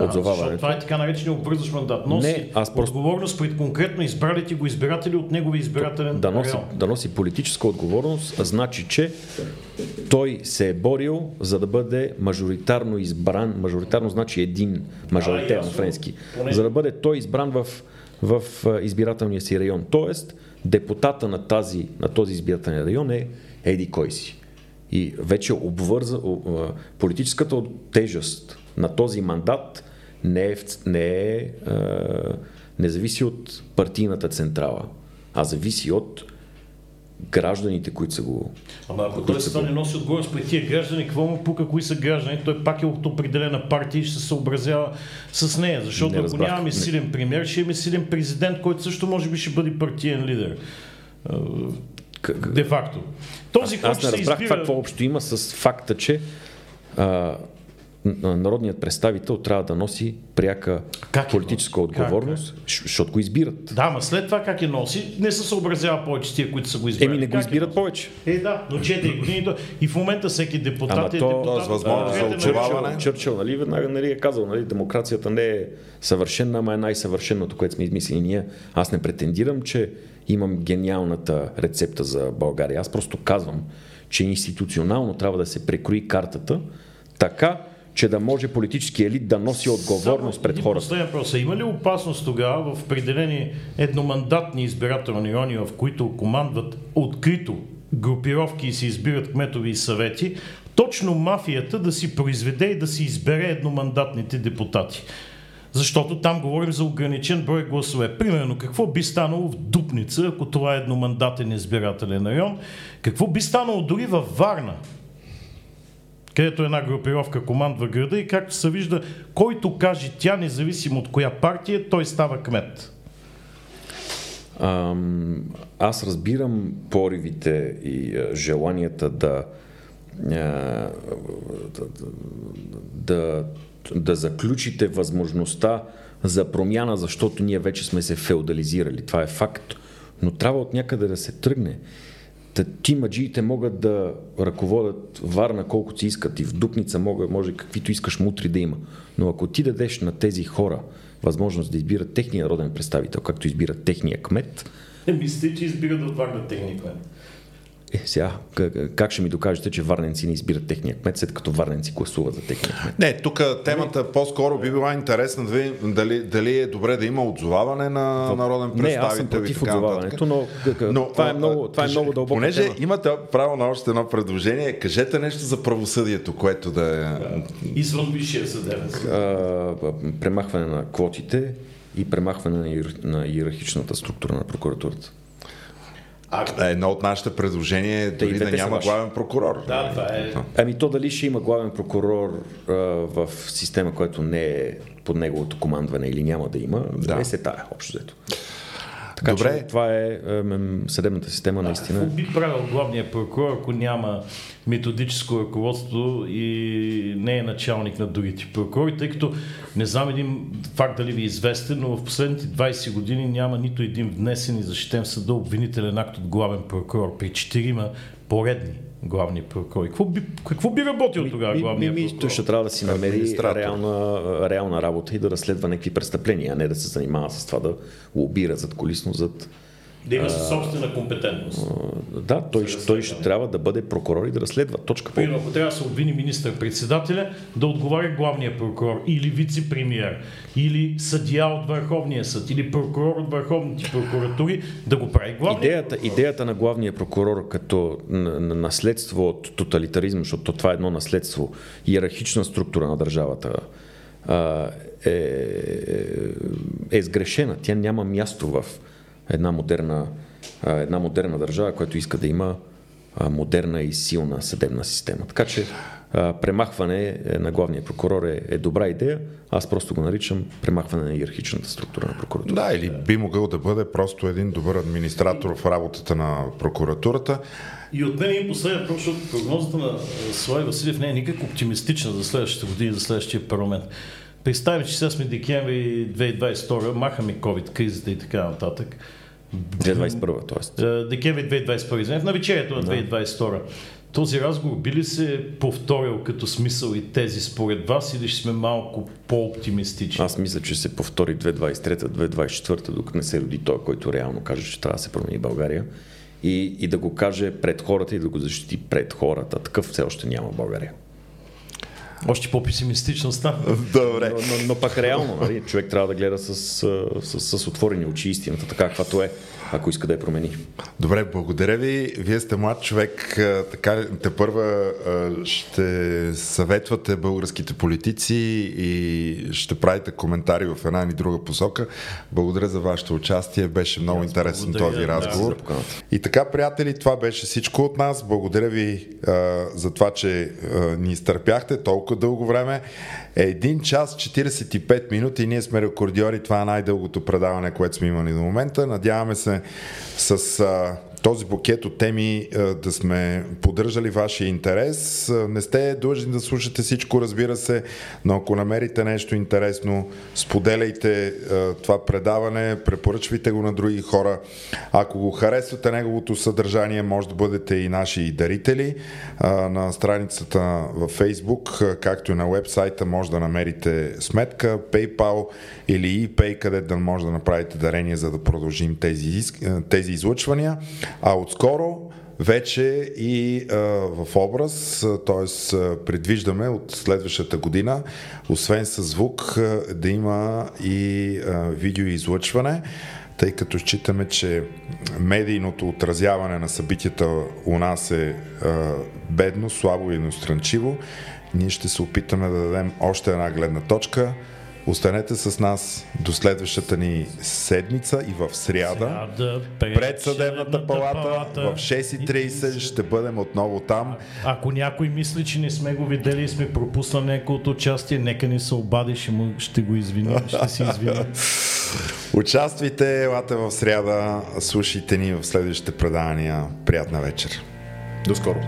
отзоваването. Това е така наречения обвързващ мандат. Носи не, аз просто... отговорност пред конкретно избралите го избиратели от негови избирателен да носи, да носи политическа отговорност, значи, че той се е борил за да бъде мажоритарно избран. Мажоритарно значи един мажоритет на френски. Поне... За да бъде той избран в, в избирателния си район. Тоест, депутата на, тази, на този избирателен район е еди кой си. И вече обвърза политическата тежест на този мандат не, е, не, е, не зависи от партийната централа, а зависи от гражданите, които са го... Ама ако той се не носи отговорност спред тия граждани, какво му пука, кои са граждани, той пак е от определена партия и ще се съобразява с нея. Защото Не ако нямаме Не. силен премьер, ще имаме силен президент, който също може би ще бъде партиен лидер. А, Де факто. Този, който Аз не се разбрах това избира... какво общо има с факта, че а, народният представител трябва да носи пряка Как я политическа носи? отговорност, щ- защото го избират. Да, ма след това как я носи, не се съобразява повече с тия, които са го избрали. Еми не го Как я избират носи? повече. Е, да, но 4 години и в момента всеки депутат Ама е то- депутат. Тоест, възможност за народни- Чърчил, нали, веднага нали, е казал, нали, демокрацията не е съвършена, ама е най-съвършеното, което сме измислили ние. Аз не претендирам, че имам гениалната рецепта за България. Аз просто казвам, че институционално трябва да се прекрои картата така, че да може политически елит да носи отговорност Само пред хората. Последен въпрос. Има ли опасност тогава в определени едномандатни избирателни райони, в които командват открито групировки и се избират кметови и съвети, точно мафията да си произведе и да си избере едномандатните депутати? Защото там говорим за ограничен брой гласове. Примерно, какво би станало в Дупница, ако това е едномандатен избирателен район? Какво би станало дори във Варна? Където една групировка командва града и както се вижда, който каже тя, независимо от коя партия, той става кмет. Аз разбирам поривите и желанията да, да, да, да заключите възможността за промяна, защото ние вече сме се феодализирали. Това е факт. Но трябва от някъде да се тръгне. Ти маджиите могат да ръководят Варна колкото си искат и в Дупница мога, може каквито искаш мутри да има. Но ако ти дадеш на тези хора възможност да избират техния народен представител, както избират техния кмет, мислите, че избират от Варна техния кмет. Е, сега, как, ще ми докажете, че варненци не избират техния кмет, след като варненци гласуват за техния кмет? Не, тук темата по-скоро би била интересна да видим дали, дали е добре да има отзоваване на народен Не, представител аз съм против отзоваването, но, но това е много, това е кажи- много дълбока Понеже тема. имате право на още едно предложение, кажете нещо за правосъдието, което да е... Извън висшия съдебен съд. Премахване на квотите и премахване на, иер... на иерархичната структура на прокуратурата. А, Едно от нашите предложения е дори да няма ваши. главен прокурор. да, това е... Ами то дали ще има главен прокурор а, в система, която не е под неговото командване или няма да има, Да. да. е се тая, общо взето. Така Добре. че това е ем, съдебната система наистина. Какво би правил главният прокурор, ако няма методическо ръководство и не е началник на другите прокурори, тъй като не знам един факт дали ви е известен, но в последните 20 години няма нито един внесен и защитен в съда обвинителен акт от главен прокурор при четирима поредни главни прокурори. Какво би, какво би работил тогава главният ми- ми- прокурор? Той ще трябва да си намери реална, реална работа и да разследва някакви престъпления, а не да се занимава с това да лобира зад колисно, зад... Да има собствена компетентност. А, Да, той, ще- той ще трябва да бъде прокурор и да разследва. Точка по. Ако трябва да се обвини министър-председателя, да отговаря главния прокурор или вице-премьер, или съдия от Върховния съд, или прокурор от Върховните прокуратури, да го прави главния Идеята, идеята на главния прокурор като наследство от тоталитаризма, защото това е едно наследство, иерархична структура на държавата, а, е, е сгрешена. Тя няма място в една модерна, една модерна държава, която иска да има модерна и силна съдебна система. Така че премахване е, на главния прокурор е, е добра идея. Аз просто го наричам премахване на иерархичната структура на прокуратура. Да, или би могъл да бъде просто един добър администратор в работата на прокуратурата. И от мен е последен въпрос, защото прогнозата на а, Слави Василев не е никак оптимистична за следващата година, за следващия парламент. Представим, че сега сме декември 2022, махаме COVID, кризата и така нататък. 2021, т.е. Декември 2021, извинете, в навечерието на 2022. Този разговор би ли се повторил като смисъл и тези според вас или ще сме малко по-оптимистични? Аз мисля, че се повтори 2023-2024, докато не се роди той, който реално каже, че трябва да се промени България. И, и да го каже пред хората и да го защити пред хората. Такъв все още няма България. Още по-песимистично стана. Добре. Но, но, но пак реално, нали? човек трябва да гледа с, с, с отворени очи истината, така каквато е, ако иска да я промени. Добре, благодаря ви. Вие сте млад човек, така те първа ще съветвате българските политици и ще правите коментари в една или друга посока. Благодаря за вашето участие, беше много интересен този разговор. Да, и така, приятели, това беше всичко от нас. Благодаря ви а, за това, че а, ни изтърпяхте толкова дълго време. Един час 45 минути, ние сме рекордьори, това е най-дългото предаване, което сме имали до момента. Надяваме се с този букет от теми да сме поддържали вашия интерес. Не сте длъжни да слушате всичко, разбира се, но ако намерите нещо интересно, споделяйте това предаване, препоръчвайте го на други хора. Ако го харесвате неговото съдържание, може да бъдете и наши дарители. На страницата във Facebook, както и на вебсайта, може да намерите сметка, PayPal или ePay, където да може да направите дарение, за да продължим тези, тези излъчвания. А отскоро вече и а, в образ, т.е. предвиждаме от следващата година, освен с звук, да има и а, видеоизлъчване, тъй като считаме, че медийното отразяване на събитията у нас е а, бедно, слабо и ностранчиво. Ние ще се опитаме да дадем още една гледна точка – Останете с нас до следващата ни седмица и в сряда, сряда пред съдебната палата, палата в 6.30 ще бъдем отново там. А, ако някой мисли, че не сме го видели и сме пропуснали някакво участие, нека ни се обади, ще, му, ще го извиним, ще си извиним. Участвайте, елате в сряда, слушайте ни в следващите предавания. Приятна вечер. До скоро.